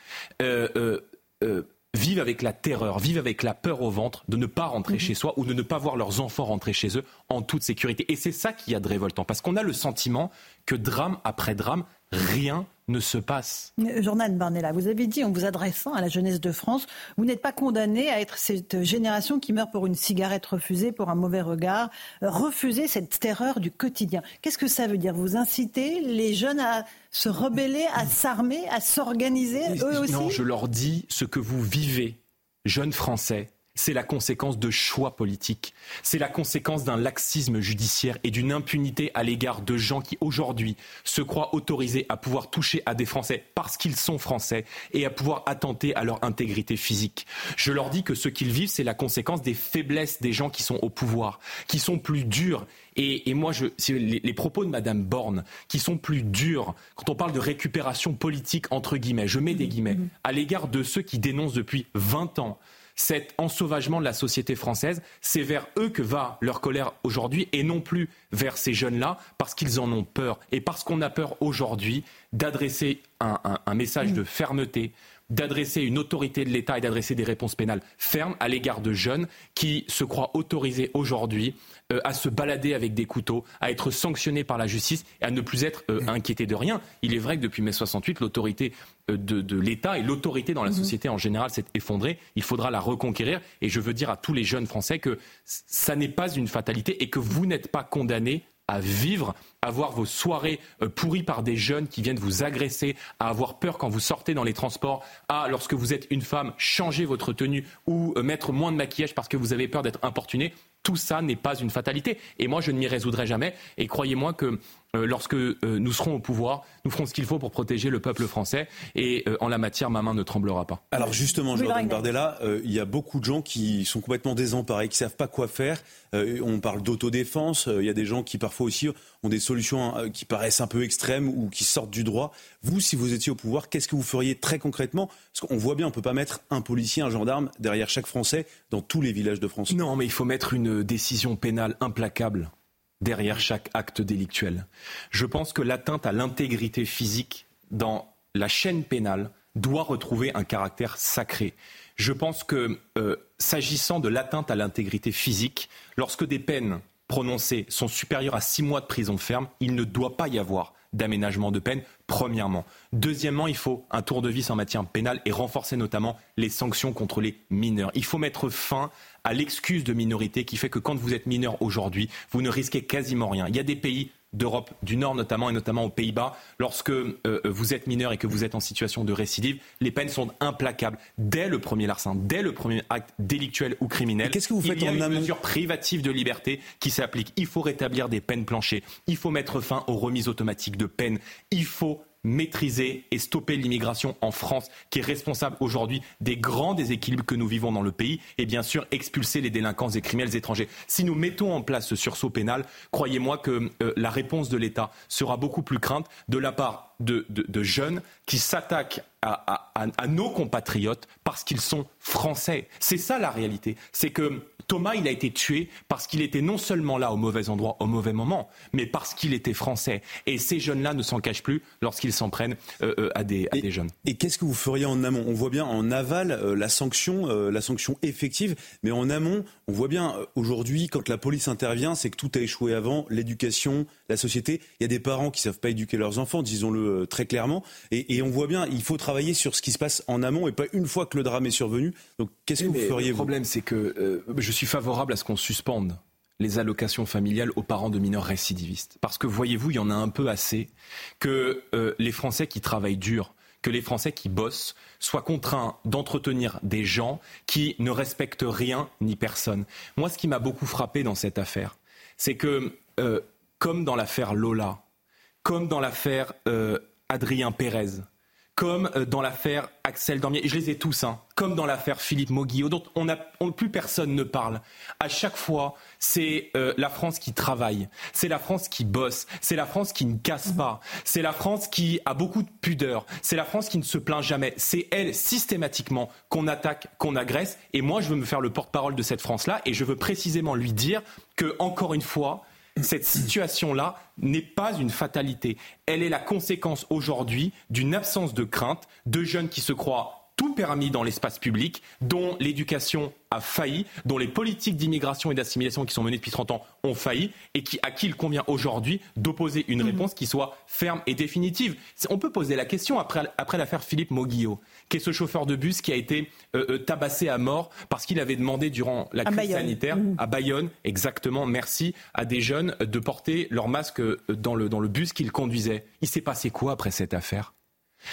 S28: euh, euh, euh, vivent avec la terreur, vivent avec la peur au ventre de ne pas rentrer chez soi ou de ne pas voir leurs enfants rentrer chez eux en toute sécurité. Et c'est ça qui a de révoltant, parce qu'on a le sentiment que drame après drame, rien ne se passe.
S2: Jordan Barnella, vous avez dit en vous adressant à la jeunesse de France, vous n'êtes pas condamné à être cette génération qui meurt pour une cigarette refusée, pour un mauvais regard, refuser cette terreur du quotidien. Qu'est-ce que ça veut dire? Vous incitez les jeunes à se rebeller, à s'armer, à s'organiser, eux aussi?
S28: Non, je leur dis ce que vous vivez jeunes Français c'est la conséquence de choix politiques. C'est la conséquence d'un laxisme judiciaire et d'une impunité à l'égard de gens qui, aujourd'hui, se croient autorisés à pouvoir toucher à des Français parce qu'ils sont Français et à pouvoir attenter à leur intégrité physique. Je leur dis que ce qu'ils vivent, c'est la conséquence des faiblesses des gens qui sont au pouvoir, qui sont plus durs et, moi, je, les, les, propos de Madame Borne, qui sont plus durs, quand on parle de récupération politique, entre guillemets, je mets des guillemets, à l'égard de ceux qui dénoncent depuis 20 ans cet ensauvagement de la société française, c'est vers eux que va leur colère aujourd'hui et non plus vers ces jeunes-là parce qu'ils en ont peur. Et parce qu'on a peur aujourd'hui d'adresser un, message de fermeté, d'adresser une autorité de l'État et d'adresser des réponses pénales fermes à l'égard de jeunes qui se croient autorisés aujourd'hui euh, à se balader avec des couteaux, à être sanctionnés par la justice et à ne plus être euh, inquiétés de rien. Il est vrai que depuis mai 68, l'autorité euh, de, l'État et l'autorité dans la mhm. société en général s'est effondrée. Il faudra la reconquérir. Et je veux dire à tous les jeunes Français que ça n'est pas une fatalité et que vous n'êtes pas condamnés à vivre, à voir vos soirées pourries par des jeunes qui viennent vous agresser, à avoir peur quand vous sortez dans les transports, à, lorsque vous êtes une femme, changer votre tenue ou mettre moins de maquillage parce que vous avez peur d'être importuné tout ça n'est pas une fatalité. Et moi, je ne m'y résoudrai jamais. Et croyez-moi que euh, lorsque euh, nous serons au pouvoir, nous ferons ce qu'il faut pour protéger le peuple français. Et euh, en la matière, ma main ne tremblera pas.
S7: Alors justement, Jordan Bardella, il y a beaucoup de gens qui sont complètement désemparés, qui ne savent pas quoi faire. on parle d'autodéfense. Il y a des gens qui parfois aussi ont des solutions qui paraissent un peu extrêmes ou qui sortent du droit. Vous, si vous étiez au pouvoir, qu'est-ce que vous feriez très concrètement? Parce qu'on voit bien, on ne peut pas mettre un policier, un gendarme derrière chaque Français dans tous les villages de France.
S28: Non, mais il faut mettre une décision pénale implacable derrière chaque acte délictuel. Je pense que l'atteinte à l'intégrité physique dans la chaîne pénale doit retrouver un caractère sacré. Je pense que, euh, s'agissant de l'atteinte à l'intégrité physique, lorsque des peines prononcées sont supérieures à six mois de prison ferme, il ne doit pas y avoir d'aménagement de peine, premièrement. Deuxièmement, il faut un tour de vis en matière pénale et renforcer notamment les sanctions contre les mineurs. Il faut mettre fin à l'excuse de minorité qui fait que quand vous êtes mineur aujourd'hui, vous ne risquez quasiment rien. Il y a des pays d'Europe du Nord notamment et notamment aux Pays-Bas, lorsque euh, vous êtes mineur et que vous êtes en situation de récidive, les peines sont implacables dès le premier larcin, dès le premier acte délictuel ou criminel.
S7: Qu'est-ce que vous faites
S28: Il y a
S7: une
S28: mesure privative de liberté qui s'applique. Il faut rétablir des peines planchées. Il faut mettre fin aux remises automatiques de peine. Il faut maîtriser et stopper l'immigration en France, qui est responsable aujourd'hui des grands déséquilibres que nous vivons dans le pays, et bien sûr expulser les délinquants et criminels étrangers. Si nous mettons en place ce sursaut pénal, croyez-moi que euh, la réponse de l'État sera beaucoup plus crainte de la part de, jeunes qui s'attaquent à, à nos compatriotes parce qu'ils sont français. C'est ça la réalité. C'est que Thomas, il a été tué parce qu'il était non seulement là au mauvais endroit, au mauvais moment, mais parce qu'il était français. Et ces jeunes-là ne s'en cachent plus lorsqu'ils s'en prennent euh, euh, à, des, des, jeunes.
S7: Et qu'est-ce que vous feriez en amont? On voit bien en aval euh, la sanction, la sanction effective, mais en amont, on voit bien aujourd'hui quand la police intervient, c'est que tout a échoué avant, l'éducation, la société. Il y a des parents qui savent pas éduquer leurs enfants, disons-le très clairement. Et, on voit bien, il faut travailler sur ce qui se passe en amont et pas une fois que le drame est survenu. Donc qu'est-ce que vous feriez
S28: Le problème, c'est que je suis favorable à ce qu'on suspende les allocations familiales aux parents de mineurs récidivistes. Parce que voyez-vous, il y en a un peu assez que euh, les Français qui travaillent dur, que les Français qui bossent soient contraints d'entretenir des gens qui ne respectent rien ni personne. Moi, ce qui m'a beaucoup frappé dans cette affaire, c'est que, euh, comme dans l'affaire Lola, comme dans l'affaire euh, Adrien Pérez, comme euh, dans l'affaire Axel Dormier, je les ai tous, hein, comme dans l'affaire Philippe Moguillot, dont on plus personne ne parle. À chaque fois, c'est euh, la France qui travaille, c'est la France qui bosse, c'est la France qui ne casse pas, c'est la France qui a beaucoup de pudeur, c'est la France qui ne se plaint jamais. C'est elle, systématiquement, qu'on attaque, qu'on agresse. Et moi, je veux me faire le porte-parole de cette France-là. Et je veux précisément lui dire que, encore une fois, cette situation-là n'est pas une fatalité. Elle est la conséquence aujourd'hui d'une absence de crainte de jeunes qui se croient tout permis dans l'espace public, dont l'éducation a failli, dont les politiques d'immigration et d'assimilation qui sont menées depuis 30 ans ont failli, et qui, à qui il convient aujourd'hui d'opposer une mhm. réponse qui soit ferme et définitive. On peut poser la question après, après l'affaire Philippe Moguillot, qui est ce chauffeur de bus qui a été euh, euh, tabassé à mort parce qu'il avait demandé durant la crise sanitaire mhm. à Bayonne, exactement, merci, à des jeunes de porter leur masque euh, dans le, dans le bus qu'ils conduisaient. Il s'est passé quoi après cette affaire?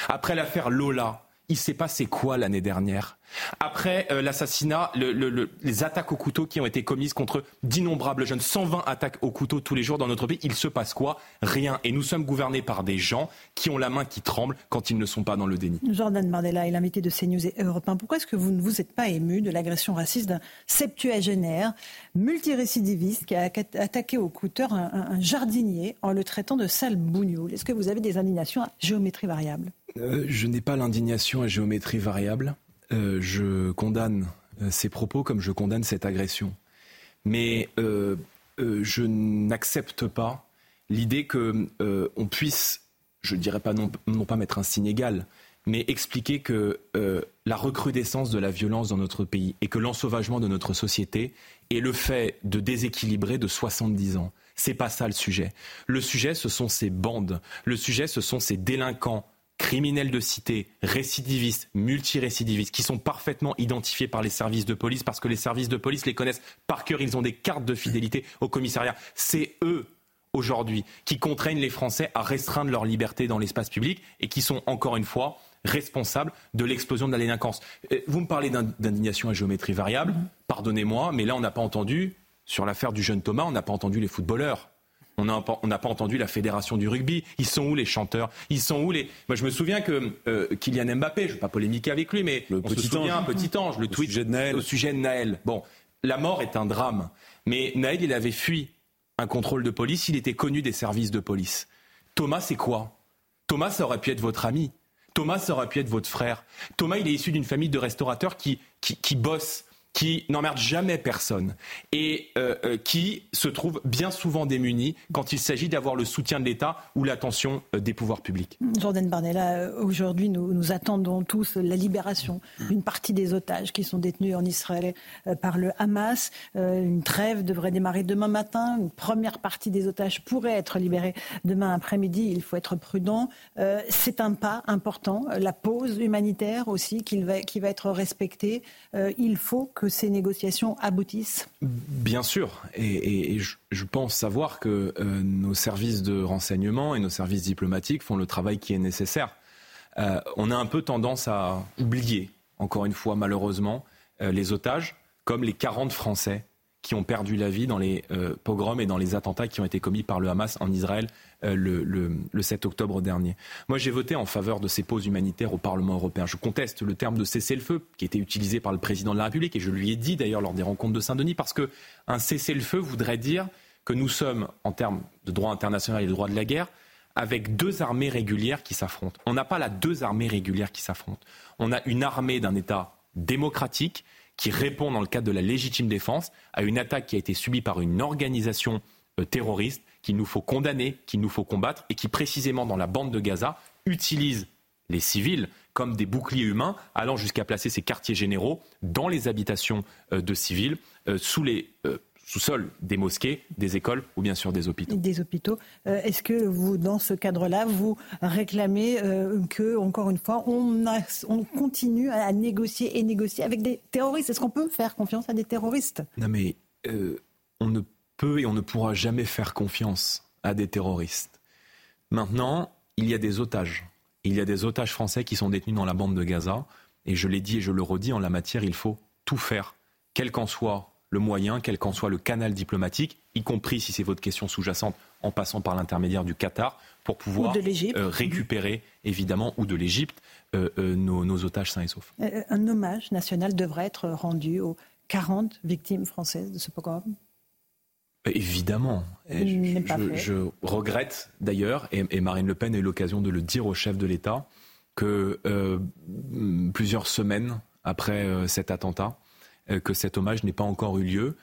S28: Après l'affaire Lola, il s'est passé quoi l'année dernière? Après euh, l'assassinat, les attaques au couteau qui ont été commises contre d'innombrables jeunes, 120 attaques au couteau tous les jours dans notre pays, il se passe quoi? Rien. Et nous sommes gouvernés par des gens qui ont la main qui tremble quand ils ne sont pas dans le déni.
S2: Jordan Bardella est l'invité de CNews et Europe 1. Pourquoi est-ce que vous ne vous êtes pas ému de l'agression raciste d'un septuagénaire multirécidiviste qui a attaqué au couteau un, jardinier en le traitant de sale bougnoule Est-ce que vous avez des indignations à géométrie variable?
S28: Euh, je n'ai pas l'indignation à géométrie variable. Euh, je condamne euh, ces propos comme je condamne cette agression. Mais je n'accepte pas l'idée que on puisse, je ne dirais pas non, non, pas mettre un signe égal, mais expliquer que la recrudescence de la violence dans notre pays et que l'ensauvagement de notre société est le fait de déséquilibrer de 70 ans. C'est pas ça le sujet. Le sujet, ce sont ces bandes. Le sujet, ce sont ces délinquants criminels de cité, récidivistes, multirécidivistes, qui sont parfaitement identifiés par les services de police parce que les services de police les connaissent par cœur, ils ont des cartes de fidélité au commissariat. C'est eux aujourd'hui qui contraignent les Français à restreindre leur liberté dans l'espace public et qui sont encore une fois responsables de l'explosion de la délinquance. Euh, vous me parlez d'indignation à géométrie variable, pardonnez-moi, mais là on n'a pas entendu, sur l'affaire du jeune Thomas, on n'a pas entendu les footballeurs. On n'a pas entendu la fédération du rugby. Ils sont où les chanteurs? Ils sont où les Moi, je me souviens que euh, Kylian Mbappé, je ne vais pas polémiquer avec lui, mais
S7: le petit ange.
S28: petit ange, le tweet
S7: sujet de Naël.
S28: au sujet de Naël. Bon, la mort est un drame, mais Naël, il avait fui un contrôle de police. Il était connu des services de police. Thomas, c'est quoi? Thomas, ça aurait pu être votre ami. Thomas, ça aurait pu être votre frère. Thomas, il est issu d'une famille de restaurateurs qui, qui, qui bossent qui n'emmerde jamais personne et euh, euh, qui se trouve bien souvent démunis quand il s'agit d'avoir le soutien de l'État ou l'attention euh, des pouvoirs publics.
S2: Jordan Barnella, aujourd'hui, nous, nous, attendons tous la libération d'une partie des otages qui sont détenus en Israël par le Hamas. une trêve devrait démarrer demain matin. Une première partie des otages pourrait être libérée demain après-midi. Il faut être prudent. C'est un pas important. La pause humanitaire aussi qui va, qui va être respectée. il faut que ces négociations aboutissent
S28: Bien sûr. Et, je, pense savoir que euh, nos services de renseignement et nos services diplomatiques font le travail qui est nécessaire. Euh, on a un peu tendance à oublier, encore une fois malheureusement, euh, les otages, comme les 40 Français qui ont perdu la vie dans les pogroms et dans les attentats qui ont été commis par le Hamas en Israël euh, le, 7 octobre dernier. Moi, j'ai voté en faveur de ces pauses humanitaires au Parlement européen. Je conteste le terme de cessez-le-feu qui était utilisé par le président de la République et je lui ai dit d'ailleurs lors des rencontres de Saint-Denis parce que un cessez-le-feu voudrait dire que nous sommes, en termes de droit international et de droit de la guerre, avec deux armées régulières qui s'affrontent. On n'a pas là deux armées régulières qui s'affrontent. On a une armée d'un État démocratique qui répond dans le cadre de la légitime défense à une attaque qui a été subie par une organisation euh, terroriste qu'il nous faut condamner, qu'il nous faut combattre, et qui précisément dans la bande de Gaza utilise les civils comme des boucliers humains, allant jusqu'à placer ces quartiers généraux dans les habitations euh, de civils, euh, sous les euh, sous-sols des mosquées, des écoles ou bien sûr des hôpitaux.
S2: Des hôpitaux. Est-ce que vous, dans ce cadre-là, vous réclamez que, encore une fois, on, on, continue à négocier et négocier avec des terroristes? Est-ce qu'on peut faire confiance à des terroristes?
S28: Non, mais on ne peut et on ne pourra jamais faire confiance à des terroristes. Maintenant, il y a des otages. Il y a des otages français qui sont détenus dans la bande de Gaza. Et je l'ai dit et je le redis, en la matière, il faut tout faire, quel qu'en soit le moyen, quel qu'en soit le canal diplomatique, y compris si c'est votre question sous-jacente, en passant par l'intermédiaire du Qatar, pour pouvoir euh, récupérer, évidemment, ou de l'Égypte, euh, euh, nos, nos, otages sains et saufs.
S2: un hommage national devrait être rendu aux 40 victimes françaises de ce pogrom
S28: Évidemment. je, regrette d'ailleurs, et, Marine Le Pen a eu l'occasion de le dire au chef de l'État, que euh, plusieurs semaines après euh, cet attentat, euh, que cet hommage n'ait pas encore eu lieu.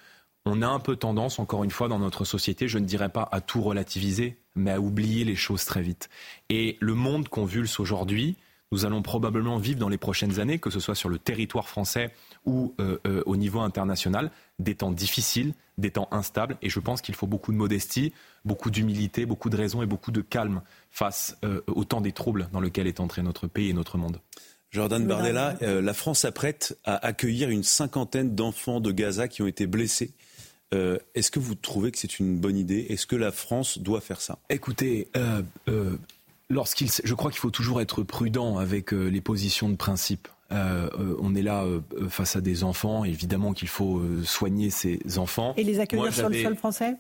S28: On a un peu tendance, encore une fois, dans notre société, je ne dirais pas à tout relativiser, mais à oublier les choses très vite. Et le monde convulse aujourd'hui, nous allons probablement vivre dans les prochaines années, que ce soit sur le territoire français ou euh, euh, au niveau international, des temps difficiles, des temps instables. Et je pense qu'il faut beaucoup de modestie, beaucoup d'humilité, beaucoup de raison et beaucoup de calme face euh, au temps des troubles dans lequel est entré notre pays et notre monde.
S7: Jordan Bardella, la France s'apprête à accueillir une cinquantaine d'enfants de Gaza qui ont été blessés. Est-ce que vous trouvez que c'est une bonne idée? Est-ce que la France doit faire ça?
S28: Écoutez, Lorsqu'il, je crois qu'il faut toujours être prudent avec les positions de principe. Euh, euh, on est là euh, face à des enfants, évidemment qu'il faut soigner ces enfants.
S2: Et les accueillir sur le sol français?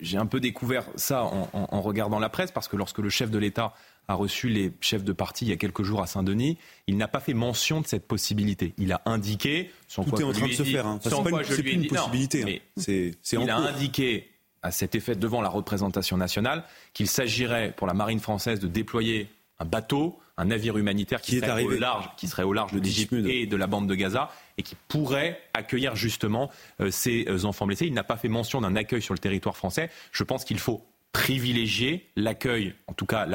S28: J'ai un peu découvert ça en, regardant la presse, parce que lorsque le chef de l'État a reçu les chefs de parti il y a quelques jours à Saint-Denis, il n'a pas fait mention de cette possibilité. Il a indiqué,
S7: sans Tout est en train de se faire. Hein. Sans quoi je lui ai dit, possibilité. Hein.
S28: c'est, il a indiqué à cet effet devant la représentation nationale qu'il s'agirait pour la marine française de déployer un bateau un navire humanitaire qui, serait, au large, qui serait au large de l'Égypte et de la bande de Gaza et qui pourrait accueillir justement euh, ces euh, enfants blessés. Il n'a pas fait mention d'un accueil sur le territoire français. Je pense qu'il faut privilégier l'accueil, en tout cas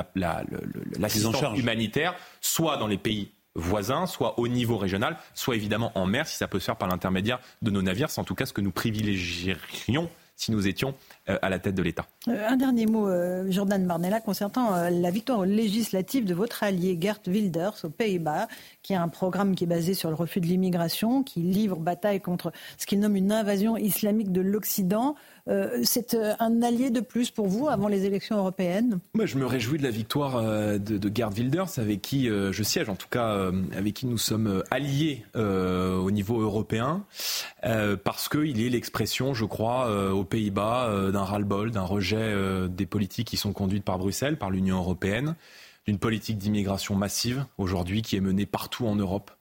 S28: l'assistance la, humanitaire, soit dans les pays voisins, soit au niveau régional, soit évidemment en mer, si ça peut se faire par l'intermédiaire de nos navires. C'est en tout cas ce que nous privilégierions si nous étions euh, à la tête de l'État.
S2: Euh, un dernier mot, euh, Jordan Marnella, concernant la victoire législative de votre allié Gert Wilders aux Pays-Bas, qui a un programme qui est basé sur le refus de l'immigration, qui livre bataille contre ce qu'il nomme une invasion islamique de l'Occident. Euh, c'est euh, un allié de plus pour vous avant les élections européennes
S28: Moi, Je me réjouis de la victoire euh, de, Gerd Wilders, avec qui je siège, en tout cas avec qui nous sommes alliés au niveau européen, parce qu'il est l'expression, je crois, aux Pays-Bas d'un ras-le-bol, d'un rejet des politiques qui sont conduites par Bruxelles, par l'Union européenne, d'une politique d'immigration massive aujourd'hui qui est menée partout en Europe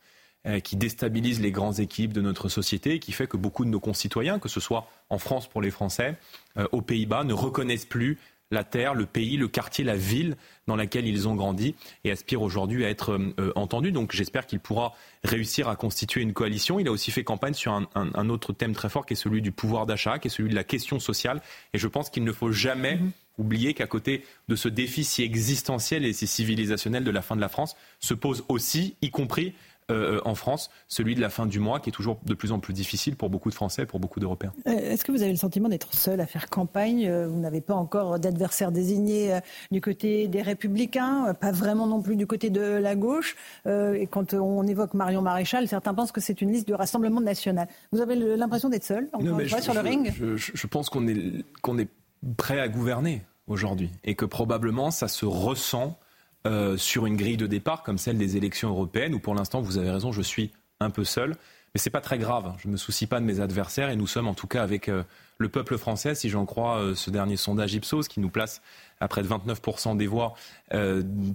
S28: qui déstabilise les grandes équipes de notre société et qui fait que beaucoup de nos concitoyens, que ce soit en France pour les Français, euh, aux Pays-Bas, ne reconnaissent plus la terre, le pays, le quartier, la ville dans laquelle ils ont grandi et aspirent aujourd'hui à être euh, entendus. Donc j'espère qu'il pourra réussir à constituer une coalition. Il a aussi fait campagne sur un, autre thème très fort qui est celui du pouvoir d'achat, qui est celui de la question sociale. Et je pense qu'il ne faut jamais mm-hmm. oublier qu'à côté de ce défi si existentiel et si civilisationnel de la fin de la France, se pose aussi, y compris euh, en France, celui de la fin du mois, qui est toujours de plus en plus difficile pour beaucoup de Français, pour beaucoup d'Européens.
S2: Euh, est-ce que vous avez le sentiment d'être seul à faire campagne euh, Vous n'avez pas encore d'adversaire désigné du côté des Républicains, pas vraiment non plus du côté de la gauche. Et quand on évoque Marion Maréchal, certains pensent que c'est une liste de Rassemblement national. Vous avez l'impression d'être seul, encore une fois, sur le ring?
S28: je, pense qu'on est, qu'on est prêt à gouverner aujourd'hui et que probablement ça se ressent euh, sur une grille de départ comme celle des élections européennes, où pour l'instant, vous avez raison, je suis un peu seul. Mais ce n'est pas très grave. Je ne me soucie pas de mes adversaires et nous sommes en tout cas avec euh, le peuple français, si j'en crois euh, ce dernier sondage Ipsos, qui nous place à près de 29% des voix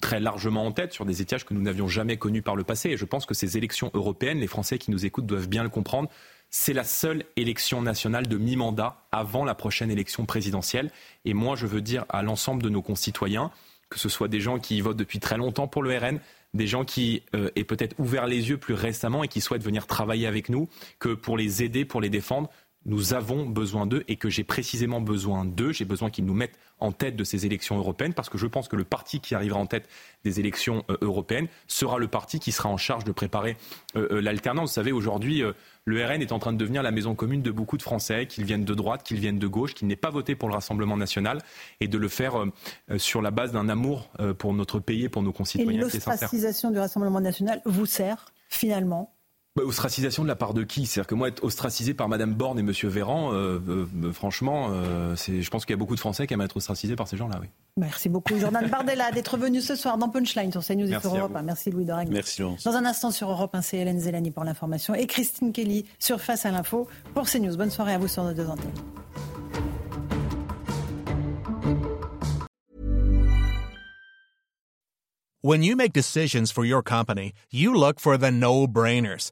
S28: très largement en tête sur des étiages que nous n'avions jamais connus par le passé. Et je pense que ces élections européennes, les Français qui nous écoutent doivent bien le comprendre, c'est la seule élection nationale de mi-mandat avant la prochaine élection présidentielle. Et moi, je veux dire à l'ensemble de nos concitoyens, que ce soit des gens qui votent depuis très longtemps pour le RN, des gens qui euh, aient peut-être ouvert les yeux plus récemment et qui souhaitent venir travailler avec nous, que pour les aider, pour les défendre, nous avons besoin d'eux et que j'ai précisément besoin d'eux. J'ai besoin qu'ils nous mettent en tête de ces élections européennes parce que je pense que le parti qui arrivera en tête des élections euh, européennes sera le parti qui sera en charge de préparer euh, l'alternance. Vous savez, aujourd'hui, le RN est en train de devenir la maison commune de beaucoup de Français, qu'ils viennent de droite, qu'ils viennent de gauche, qu'ils n'aient pas voté pour le Rassemblement national, et de le faire euh, euh, sur la base d'un amour euh, pour notre pays et pour nos concitoyens. Et
S2: l'ostracisation du Rassemblement national vous sert finalement
S28: bah, ostracisation de la part de qui? C'est-à-dire que moi, être ostracisé par Madame Borne et Monsieur Véran, euh, euh, euh, franchement, je pense qu'il y a beaucoup de Français qui aiment être ostracisés par ces gens-là, oui.
S2: Merci beaucoup, Jordan Bardella, d'être venu ce soir dans Punchline sur CNews et sur Europe 1. Merci, Louis Dorag.
S7: Merci,
S2: Dans un instant sur Europe 1, c'est Hélène Zelani pour l'information et Christine Kelly sur Face à l'info pour CNews. Bonne soirée à vous sur nos deux antennes.
S29: When you make decisions for your company, you look for the no-brainers.